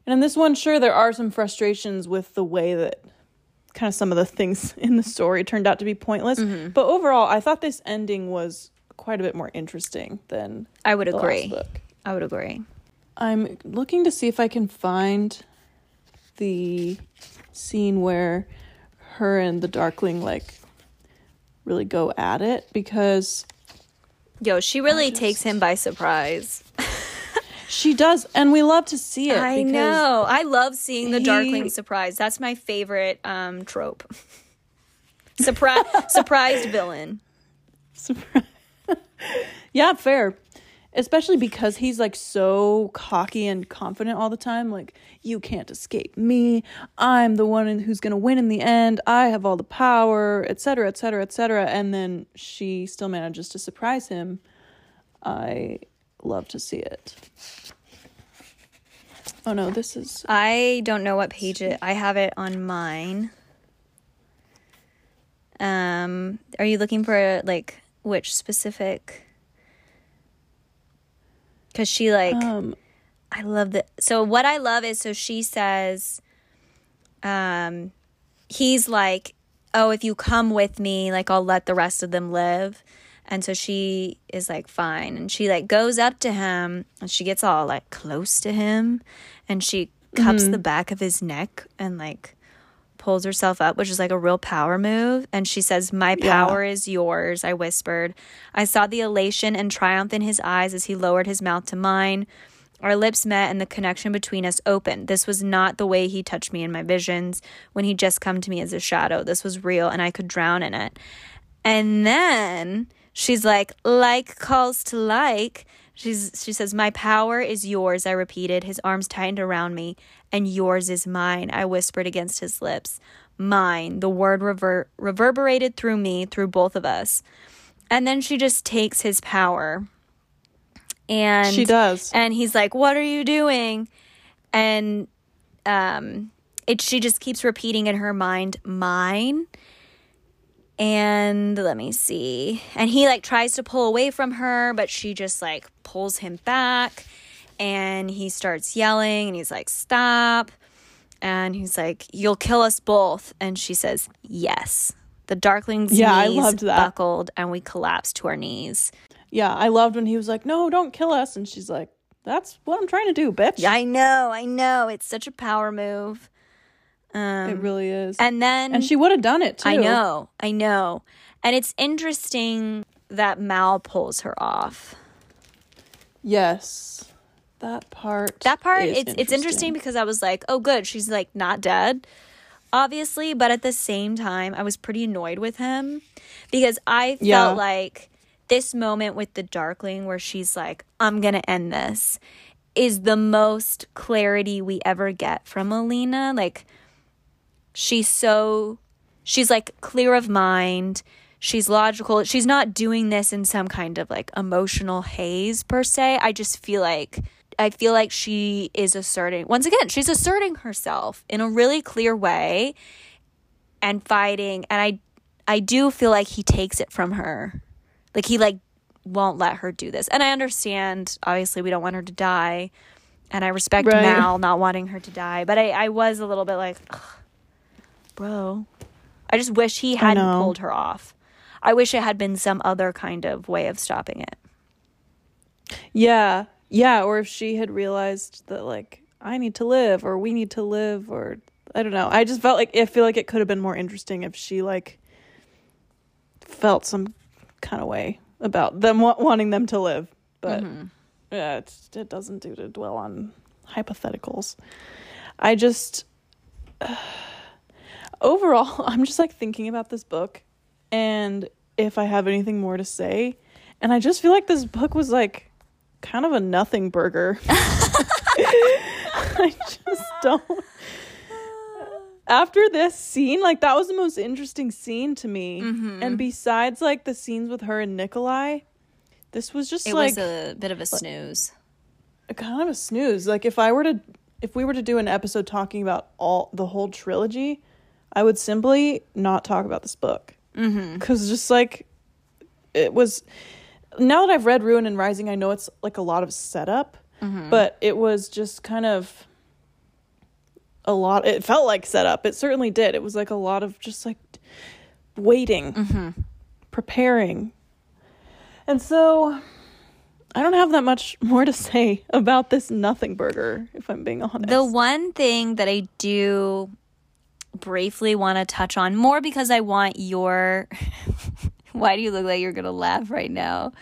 And in this one, sure, there are some frustrations with the way that kind of some of the things *laughs* in the story turned out to be pointless. Mm-hmm. But overall, I thought this ending was quite a bit more interesting than I would the last agree. book. I would agree. I'm looking to see if I can find the scene where her and the Darkling like really go at it because Yo, she really just- takes him by surprise. She does, and we love to see it. I know. I love seeing the he- Darkling surprise. That's my favorite um, trope. *laughs* Surprise, *laughs* surprised villain. Surprise. *laughs* yeah, fair. Especially because he's like so cocky and confident all the time. Like, you can't escape me. I'm the one who's going to win in the end. I have all the power, etc., etc., etc. And then she still manages to surprise him. I love to see it. Oh no, this is. I don't know what page it. I have it on mine. Um, are you looking for like which specific? Because she like Um, I love that. So what I love is so she says, um, he's like, oh, if you come with me, like I'll let the rest of them live. And so she is like, fine. And she like goes up to him and she gets all like close to him and she cups mm-hmm. the back of his neck and like pulls herself up, which is like a real power move. And she says, My Yeah. power is yours, I whispered. I saw the elation and triumph in his eyes as he lowered his mouth to mine. Our lips met and the connection between us opened. This was not the way he touched me in my visions when he'd just come to me as a shadow. This was real and I could drown in it. And then she's like, like calls to like. She's she says, My power is yours, I repeated. His arms tightened around me, and yours is mine, I whispered against his lips. Mine. The word rever- reverberated through me, through both of us. And then she just takes his power. And She does. and he's like, "What are you doing?" And um it she just keeps repeating in her mind, "Mine." And let me see. And he like tries to pull away from her, but she just like pulls him back and he starts yelling and he's like, "Stop." And he's like, "You'll kill us both." And she says, "Yes." The darkling's Yeah, I knees loved that. buckled and we collapsed to our knees. Yeah, I loved when he was like, "No, don't kill us," and she's like, "That's what I'm trying to do, bitch." yeah I know, I know. It's such a power move. Um, it really is. and then and she would have done it too. I know, I know. And it's interesting that Mal pulls her off. Yes, that part. That part, it's it's interesting because I was like, oh, good, she's like not dead, obviously. But at the same time, I was pretty annoyed with him because I felt Yeah. like this moment with the Darkling, where she's like, I'm gonna end this, is the most clarity we ever get from Alina. Like, she's so she's like clear of mind. She's logical. She's not doing this in some kind of like emotional haze per se. I just feel like i feel like she is asserting once again she's asserting herself in a really clear way and fighting. And i i do feel like he takes it from her. Like he like won't let her do this. And i understand obviously we don't want her to die. And i respect Right. mal not wanting her to die. But i i was a little bit like "Ugh, bro i just wish he hadn't pulled her off i wish it had been some other kind of way of stopping it Yeah, yeah. Or if she had realized that, like, I need to live, or we need to live, or I don't know. I just felt like I feel like it could have been more interesting if she like felt some kind of way about them wa- wanting them to live. But mm-hmm. yeah, it's, it doesn't do to dwell on hypotheticals. I just *sighs* overall, *laughs* I'm just like thinking about this book and if I have anything more to say. And I just feel like this book was like kind of a nothing burger. *laughs* I just don't. *sighs* After this scene, like that was the most interesting scene to me. Mm-hmm. And besides like the scenes with her and Nikolai, this was just it like was a bit of a snooze a kind of a snooze. Like if I were to if we were to do an episode talking about all the whole trilogy, I would simply not talk about this book. Mm-hmm. Cuz just like it was now that I've read Ruin and Rising, I know it's like a lot of setup, but it was just kind of a lot it felt like setup. It certainly did. It was like a lot of just like waiting, preparing. And so I don't have that much more to say *laughs* about this nothing burger, if I'm being honest. The one thing that I do briefly want to touch on more because I want your. *laughs* Why do you look like you're going to laugh right now?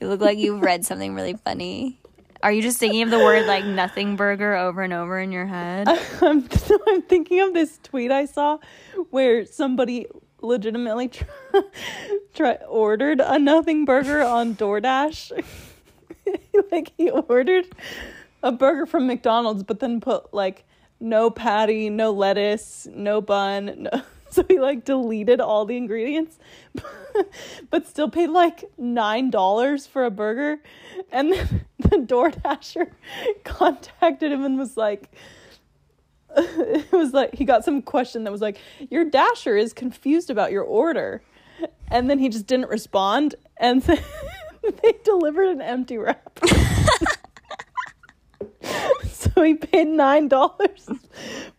You look like you've read something really funny. Are you just thinking of the word like nothing burger over and over in your head? *laughs* I'm, *laughs* I'm thinking of this tweet I saw where somebody legitimately try, try, ordered a nothing burger on DoorDash. like he ordered a burger from McDonald's, but then put like no patty, no lettuce, no bun. No. *laughs* So he like deleted all the ingredients, *laughs* but still paid like nine dollars for a burger. And then *laughs* the DoorDasher contacted him and was like, it was like he got some question that was like your dasher is confused about your order and then he just didn't respond and they delivered an empty wrap *laughs* so he paid nine dollars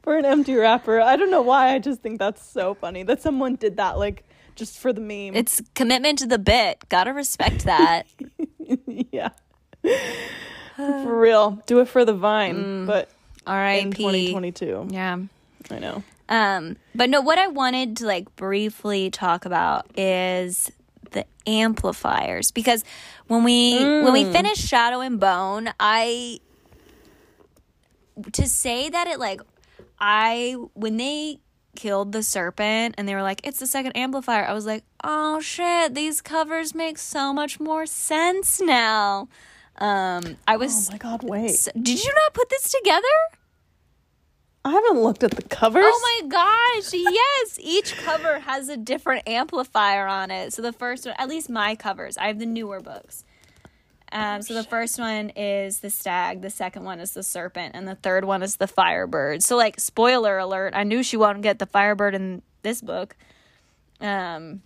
for an empty wrapper i don't know why i just think that's so funny that someone did that like just for the meme. It's commitment to the bit. Gotta respect that. *laughs* yeah. for real. Do it for the vine, but All in right, 2022. Yeah. I know. Um, but no, what I wanted to like briefly talk about is the amplifiers because when we when we finished Shadow and Bone, I to say that it like I when they killed the serpent and they were like it's the second amplifier, I was like, "Oh shit, these covers make so much more sense now." Um, I was Oh my god, wait. Did you not put this together? I haven't looked at the covers. Oh my gosh, yes. Each cover has a different amplifier on it. So the first one, at least my covers, I have the newer books. Um, so the first one is the stag, the second one is the serpent, and the third one is the firebird. So like spoiler alert, I knew she wouldn't get the firebird in this book. Um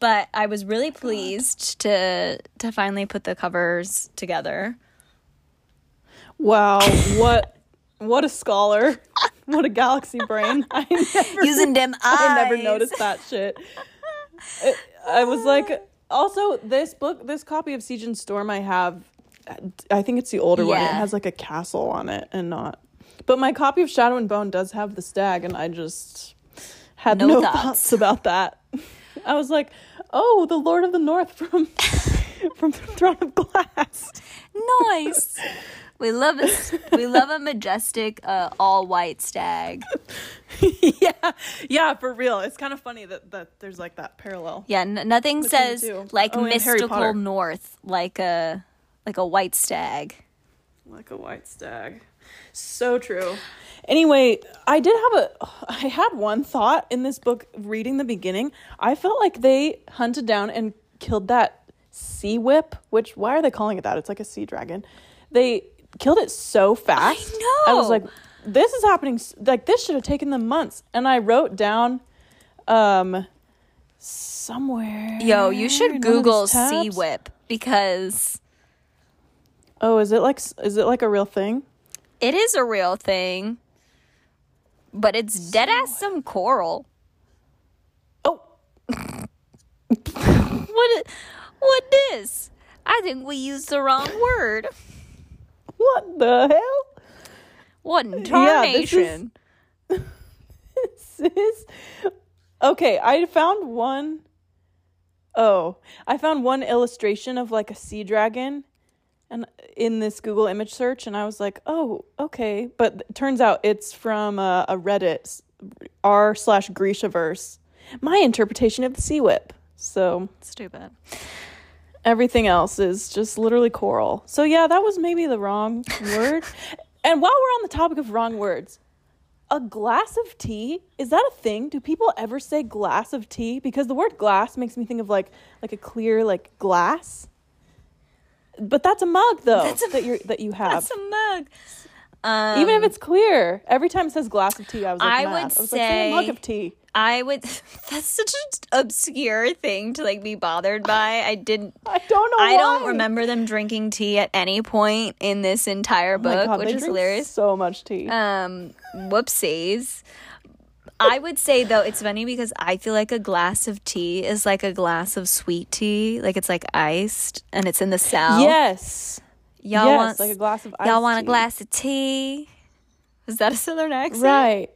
but I was really pleased to to finally put the covers together. Wow, what what a scholar. *laughs* What a galaxy brain. I never Using them eyes. I never noticed that shit. It- I was like also this book this copy of Siege and Storm I have I think it's the older one. It has like a castle on it and not but my copy of Shadow and Bone does have the stag and I just had No no, thoughts. thoughts. about that. *laughs* I was like, "Oh, the Lord of the North from *laughs* from the Throne of Glass." Nice. *laughs* We love a we love a majestic uh, all white stag. *laughs* yeah, yeah, for real. It's kind of funny that that there's like that parallel. Yeah, n- nothing says like Oh, mystical north like a like a white stag. Like a white stag. So true. Anyway, I did have a I had one thought in this book reading the beginning. I felt like they hunted down and killed that sea whip, which why are they calling it that? It's like a sea dragon. They killed it so fast. I know. I was like this is happening like this should have taken them months. And I wrote down um somewhere Yo, you should Google sea whip because Oh, is it like is it like a real thing? it is a real thing. But it's dead ass some coral. Oh, *laughs* What? What this? I think we used the wrong word. What the hell? What in Yeah, this is- tarnation? *laughs* Sis. Okay, I found one oh I found one illustration of like a sea dragon and in this Google image search, and I was like, oh, okay. But it turns out it's from uh, a Reddit r slash Grishaverse. My interpretation of the sea whip. So Stupid. Everything else is just literally coral. So yeah, that was maybe the wrong *laughs* word. and while we're on the topic of wrong words, a glass of tea is that a thing? Do people ever say glass of tea? Because the word glass makes me think of like like a clear like glass. But that's a mug though That's a- that you that you have. That's a mug. Um, Even if it's clear, every time it says glass of tea, I was like, I mad. would I was like, say a mug of tea. I would. *laughs* That's such an obscure thing to like be bothered by. I didn't. *sighs* I don't know. I don't remember them drinking tea at any point in this entire Oh book, God, which is hilarious. So much tea. Um, whoopsies. I would say though it's funny because I feel like a glass of tea is like a glass of sweet tea, like it's like iced and it's in the south. yes. y'all yes, want like a glass of y'all want a glass of tea? Is that a southern accent? Right.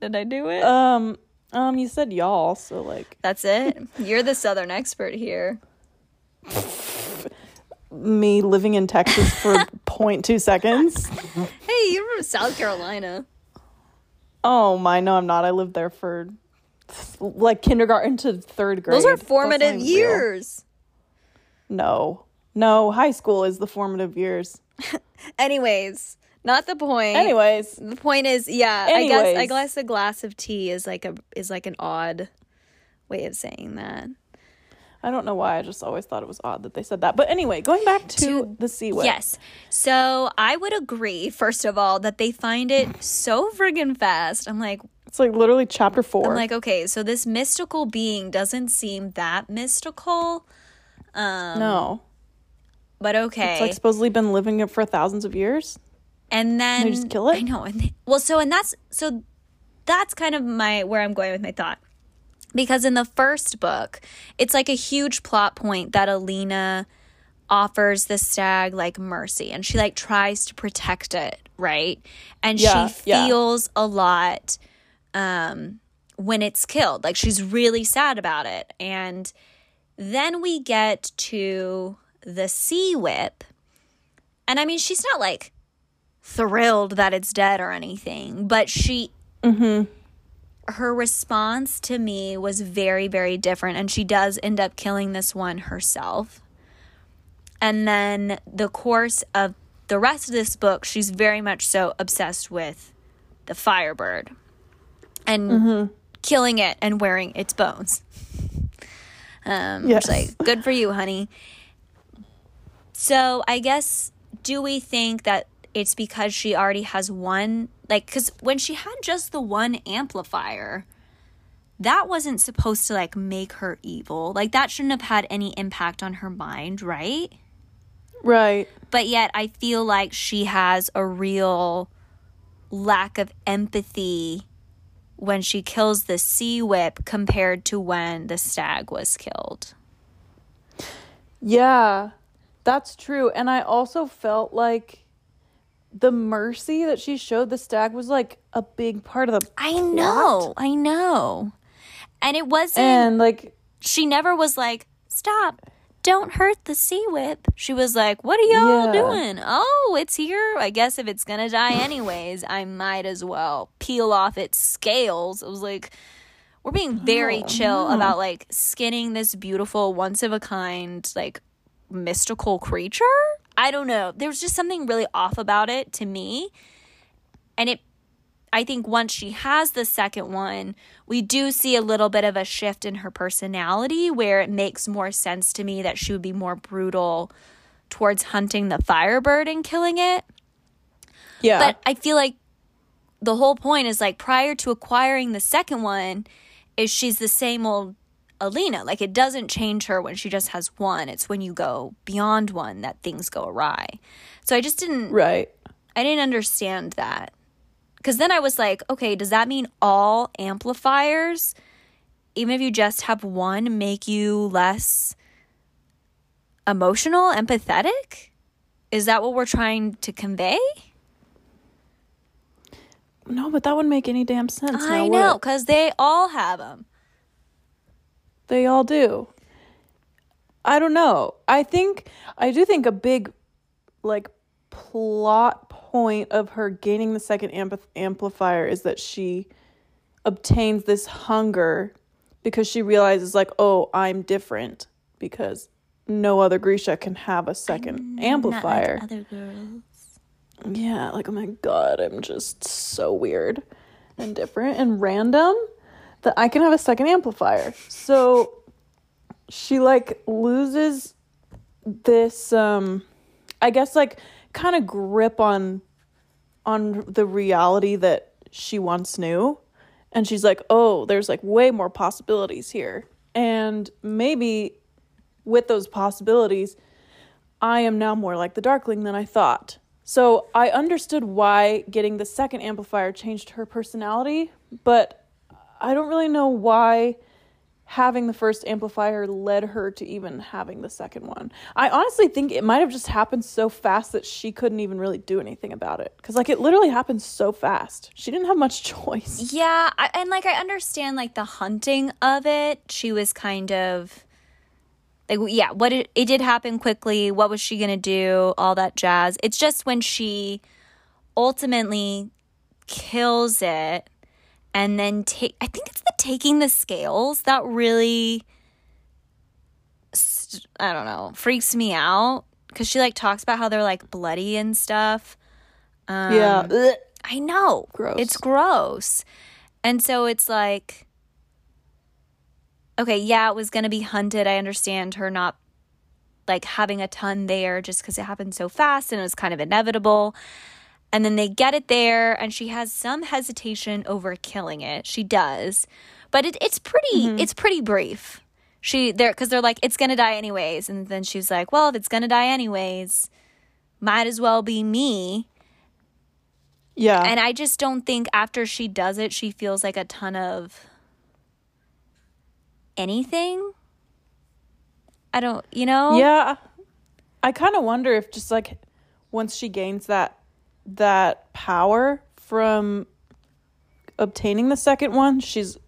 Did I do it? Um, um, you said y'all, so like That's it. You're the southern expert here. *laughs* me living in Texas for *laughs* 0.2 seconds. Hey, you're from South Carolina. Oh my, no, I'm not. I lived there for like kindergarten to third grade. Those are formative even real. years. No, no, high school is the formative years. *laughs* Anyways, not the point. Anyways, the point is, yeah, I guess I guess a glass of tea is like a is like an odd way of saying that. I don't know why. I just always thought it was odd that they said that. But anyway, going back to, To- the sea whip. Yes. So I would agree, first of all, that they find it so friggin' fast. I'm like, It's like literally chapter four. I'm like, okay, so this mystical being doesn't seem that mystical. Um, no, but okay. it's like supposedly been living it for thousands of years. And then they just kill it? I know. And they, well, so and that's so that's kind of my where I'm going with my thought. Because in the first book, it's like a huge plot point that Alina offers the stag like mercy and she like tries to protect it, right? And Yeah, she yeah. feels a lot um when it's killed. Like she's really sad about it. And then we get to the sea whip. And I mean, she's not like thrilled that it's dead or anything, but she her response to me was very very different and she does end up killing this one herself. And then the course of the rest of this book, she's very much so obsessed with the firebird and killing it and wearing its bones. Um, Yes. Like, good for you, honey. So I guess, do we think that it's because she already has one? Like, because when she had just the one amplifier, that wasn't supposed to like make her evil. Like, that shouldn't have had any impact on her mind, right? Right. but yet I feel like she has a real lack of empathy when she kills the sea whip compared to when the stag was killed. Yeah, that's true. And I also felt like the mercy that she showed the stag was like a big part of the I plot. know, I know. And it wasn't, And like she never was like, stop. Don't hurt the sea whip. She was like, What are y'all Yeah. doing? Oh, it's here. I guess if it's gonna die anyways, I might as well peel off its scales. It was like, we're being very Oh, chill about like skinning this beautiful, once of a kind, like mystical creature. I don't know. There was just something really off about it to me. And it, I think once she has the second one, we do see a little bit of a shift in her personality where it makes more sense to me that she would be more brutal towards hunting the firebird and killing it. yeah. But I feel like the whole point is like prior to acquiring the second one, is she's the same old Alina. Like it doesn't change her when she just has one. It's when you go beyond one that things go awry. So I just didn't right. I didn't understand that. Cuz then I was like, okay, does that mean all amplifiers even if you just have one make you less emotional, empathetic? Is that what we're trying to convey? No, but that wouldn't make any damn sense. I now, know, it? because they all have them. They all do. I don't know. I think I do think a big like plot point of her gaining the second ampli- amplifier is that she obtains this hunger because she realizes like, "Oh, I'm different because no other Grisha can have a second amplifier." other girls. Yeah, like oh my god, I'm just so weird and different and random that I can have a second amplifier. So she like loses this um I guess like kind of grip on on the reality that she once knew and she's like, "Oh, there's like way more possibilities here." And maybe with those possibilities, I am now more like the Darkling than I thought. So I understood why getting the second amplifier changed her personality, but I don't really know why having the first amplifier led her to even having the second one. I honestly think it might have just happened so fast that she couldn't even really do anything about it. Because, like, it literally happened so fast. She didn't have much *laughs* choice. Yeah, I, and like I understand like the hunting of it. She was kind of like yeah, what it, it did happen quickly. What was she going to do? All that jazz. It's just when she ultimately kills it and then take I think it's the taking the scales that really I don't know, freaks me out cuz she like talks about how they're like bloody and stuff. Um, yeah. Ugh. I know. Gross. It's gross. And so it's like, okay, yeah, it was going to be hunted. I understand her not like having a ton there just because it happened so fast and it was kind of inevitable. And then they get it there, and she has some hesitation over killing it. She does, but it, it's pretty. Mm-hmm. It's pretty brief. She there because they're like it's gonna die anyways, and then she's like, well, if it's gonna die anyways, might as well be me. Yeah. And I just don't think after she does it, she feels like a ton of anything. I don't, you know? Yeah. I kind of wonder if just like once she gains that that power from obtaining the second one, she's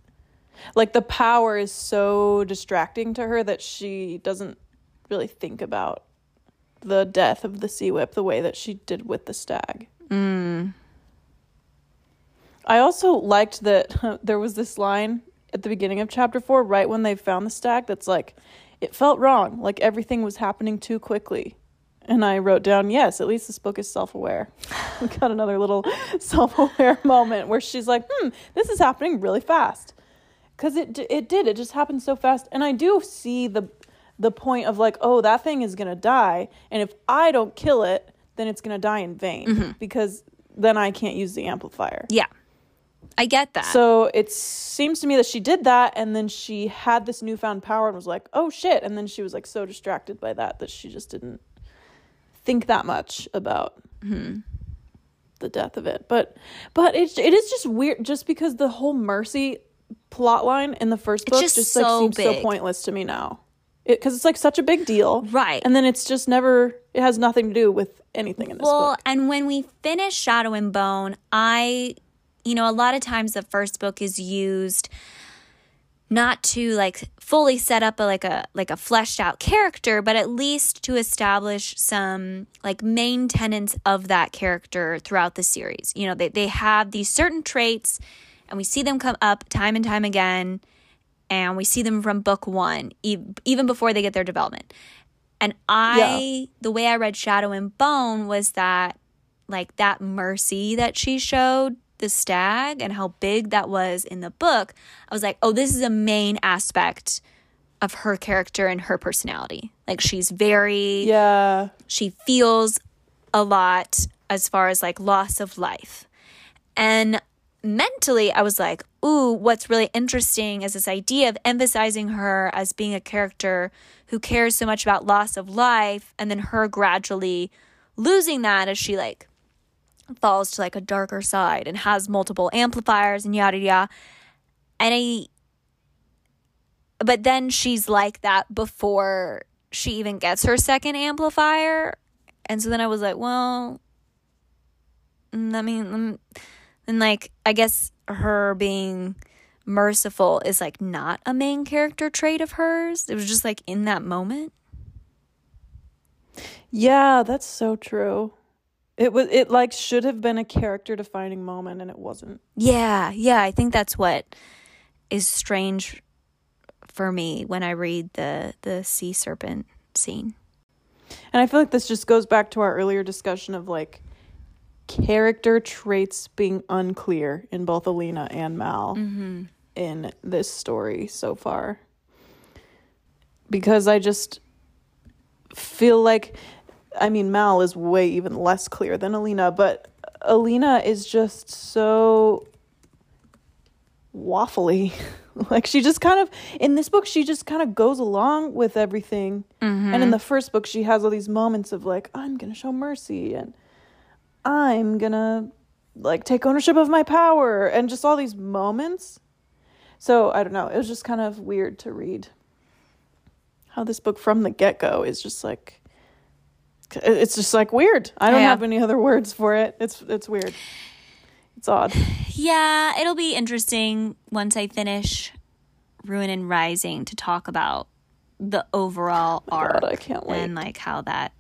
like the power is so distracting to her that she doesn't really think about the death of the sea whip the way that she did with the stag. Mm. I also liked that *laughs* there was this line at the beginning of chapter four, right when they found the stag, that's like, it felt wrong. Like everything was happening too quickly. And I wrote down, yes, at least this book is self aware. we *laughs* got another little *laughs* self aware moment where she's like, hmm, this is happening really fast. Because it, it did, it just happened so fast. And I do see the, the point of like, oh, that thing is going to die. And if I don't kill it, then it's going to die in vain because then I can't use the amplifier. Yeah. I get that. So it seems to me that she did that and then she had this newfound power and was like, oh shit. And then she was like so distracted by that that she just didn't think that much about hmm. the death of it. But but it, it is just weird just because the whole mercy plot line in the first book just just, so like seems so pointless to me now. Because it's like such a big deal. Right. And then it's just never, it has nothing to do with anything in this book. well, book. and when we finish Shadow and Bone, I, you know, a lot of times the first book is used not to like fully set up a like a like a fleshed out character, but at least to establish some like main tenets of that character throughout the series. You know, they they have these certain traits and we see them come up time and time again and we see them from book 1 e- even before they get their development. And I the way I read Shadow and Bone was that like that mercy that she showed the stag and how big that was in the book, I was like, oh, this is a main aspect of her character and her personality. Like she's very Yeah. she feels a lot as far as like loss of life. And mentally, I was like, ooh, what's really interesting is this idea of emphasizing her as being a character who cares so much about loss of life and then her gradually losing that as she like falls to like a darker side and has multiple amplifiers and yada yada. And I but then she's like that before she even gets her second amplifier. And so then I was like, well, mm, I mean, mm, then like I guess her being merciful is like not a main character trait of hers. It was just like in that moment. Yeah, that's so true. It was it like should have been a character defining moment and it wasn't. Yeah, yeah, I think that's what is strange for me when I read the the sea serpent scene. And I feel like this just goes back to our earlier discussion of like character traits being unclear in both Alina and Mal mm-hmm. in this story so far. Because I just feel like I mean Mal is way even less clear than Alina, but Alina is just so waffly. *laughs* like she just kind of in this book she just kind of goes along with everything. And in mm-hmm. the first book she has all these moments of like I'm going to show mercy and I'm going to like take ownership of my power and just all these moments. So, I don't know, it was just kind of weird to read how this book from the get-go is just like it's just like weird. I don't Yeah. have any other words for it. It's it's weird. It's odd. Yeah, it'll be interesting once I finish Ruin and Rising to talk about the overall arc God, I can't wait. and like how that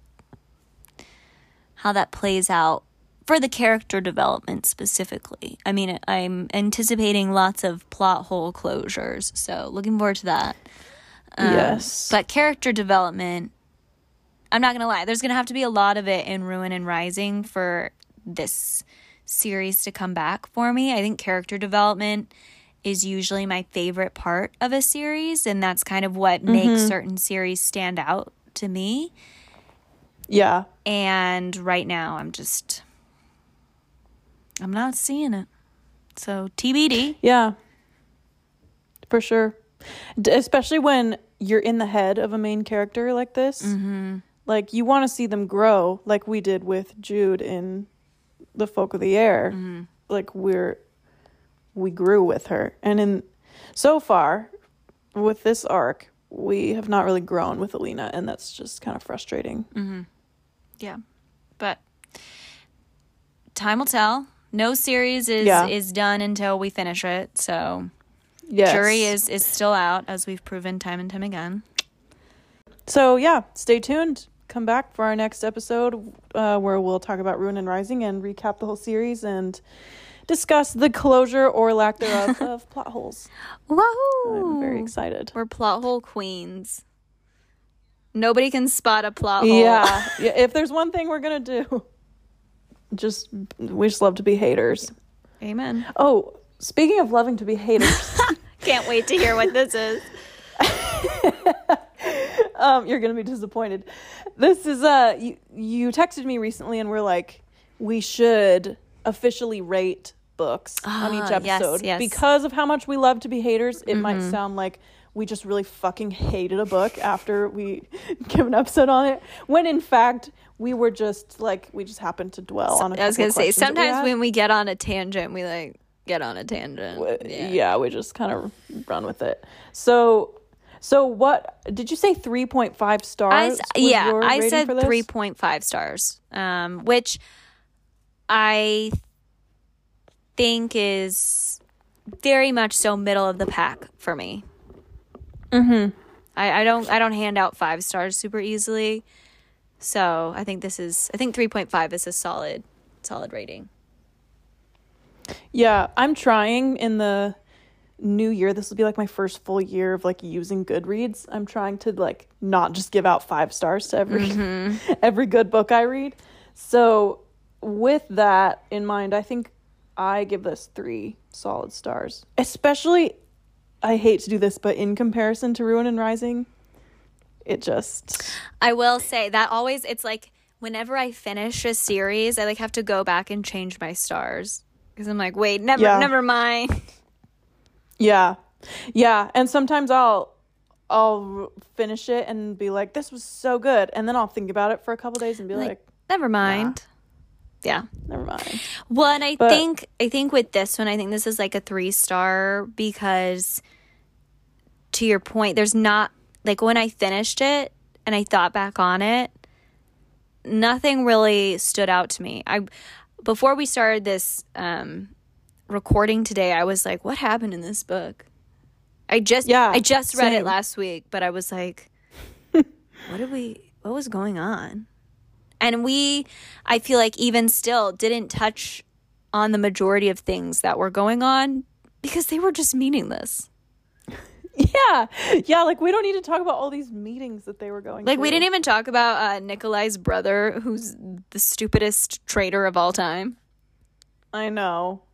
how that plays out for the character development specifically. I mean, I'm anticipating lots of plot hole closures, so looking forward to that. Um, yes. But character development, I'm not gonna lie, there's gonna have to be a lot of it in Ruin and Rising for this series to come back for me. I think character development is usually my favorite part of a series, and that's kind of what makes certain series stand out to me. yeah. And right now, I'm just, I'm not seeing it. So TBD. Yeah. For sure. D- especially when you're in the head of a main character like this. Mm-hmm. Like, you want to see them grow, like we did with Jude in The Folk of the Air. Mm-hmm. Like, we're, we grew with her. And in, so far, with this arc, we have not really grown with Alina, and that's just kind of frustrating. Mm-hmm. Yeah. But time will tell. No series is Yeah. is done until we finish it. So Yes. jury is is still out as we've proven time and time again. So yeah, stay tuned. Come back for our next episode uh, where we'll talk about Ruin and Rising and recap the whole series and discuss the closure or lack thereof *laughs* of plot holes. Woohoo! I'm very excited. We're plot hole queens. Nobody can spot a plot hole. Yeah, *laughs* yeah. If there's one thing we're gonna do, just we just love to be haters. Amen. Oh, speaking of loving to be haters, *laughs* Can't wait to hear what this is. Um, you're gonna be disappointed. This is uh, you you texted me recently and we're like, we should officially rate books on each Ah, yes, episode yes. because of how much we love to be haters. It might sound like we just really fucking hated a book after we *laughs* give an episode on it, when in fact we were just like we just happened to dwell on. A I was gonna say that we sometimes when we get on a tangent, we like get on a tangent. Yeah. yeah. we just kind of run with it. So, so what did you say? Three point five stars. I yeah, I said three point five stars, um, which I think is very much so middle of the pack for me. Mm-hmm. I, I don't I don't hand out five stars super easily, so I think this is I think three point five is a solid solid rating. Yeah, I'm trying in the new year. This will be like my first full year of like using Goodreads. I'm trying to like not just give out five stars to every Mm-hmm. *laughs* every good book I read. So with that in mind, I think I give this three solid stars. Especially, I hate to do this, but in comparison to Ruin and Rising, it just I will say that always it's like whenever I finish a series, I like have to go back and change my stars because I'm like, wait, never, Yeah. never mind. *laughs* Yeah. Yeah, and sometimes I'll I'll finish it and be like this was so good and then I'll think about it for a couple days and be like, Like, never mind. Yeah. never mind. Well, and I But- think I think with this one, I think this is like a three star because, to your point, there's not like when I finished it and I thought back on it, nothing really stood out to me. I before we started this um, recording today, I was like, "What happened in this book?" I just Yeah, I just read it last week, but I was like, *laughs* "What did we? What was going on?" And we, I feel like even still didn't touch on the majority of things that were going on because they were just meaningless. *laughs* Yeah. Yeah, like we don't need to talk about all these meetings that they were going Like we didn't even talk about uh, Nikolai's brother, who's the stupidest traitor of all time. I know.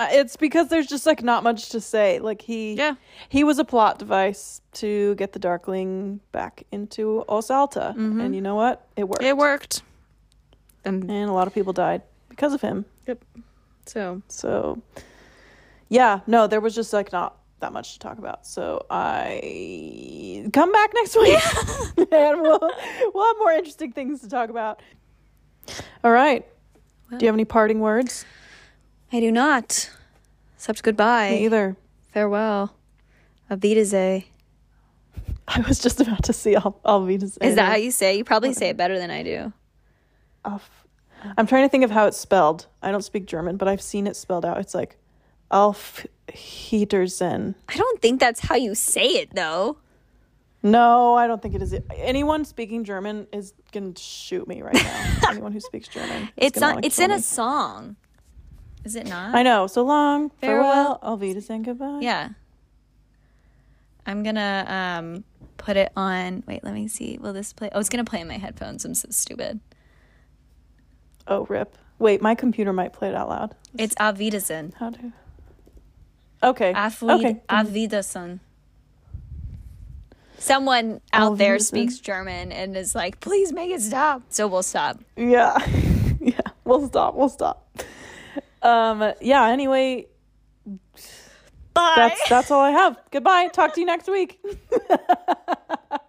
It's because there's just like not much to say. Like he Yeah. he was a plot device to get the Darkling back into Os Alta. Mm-hmm. And you know what? It worked. It worked. And and a lot of people died because of him. Yep. So So, yeah, no, there was just like not that much to talk about. So I come back next week, *laughs* and we'll we'll have more interesting things to talk about. All right. Do you have any parting words? I do not. Except goodbye. Me either. Farewell. Avideze. I was just about to see Al- Alvida's. Is that how you say? it? You probably say it better than I do. Alf- I'm trying to think of how it's spelled. I don't speak German, but I've seen it spelled out. It's like Alf Heatersen. I don't think that's how you say it though. No, I don't think it is. Anyone speaking German is gonna shoot me right now. *laughs* Anyone who speaks German, It's not it's in a song. Is it not? I know. So long. Farewell. Farewell. Alvida and goodbye. Yeah. I'm gonna um put it on wait, let me see. Will this play? Oh, it's gonna play in my headphones. I'm so stupid. Oh, rip. Wait, my computer might play it out loud. It's Avidasen. How to? Okay. Afvid okay. Avidasen. Someone out there speaks German and is like, please make it stop. So we'll stop. Yeah. *laughs* yeah. We'll stop. We'll stop. Um. Yeah. Anyway, Bye. that's that's all I have. Goodbye. Talk to you next week. *laughs*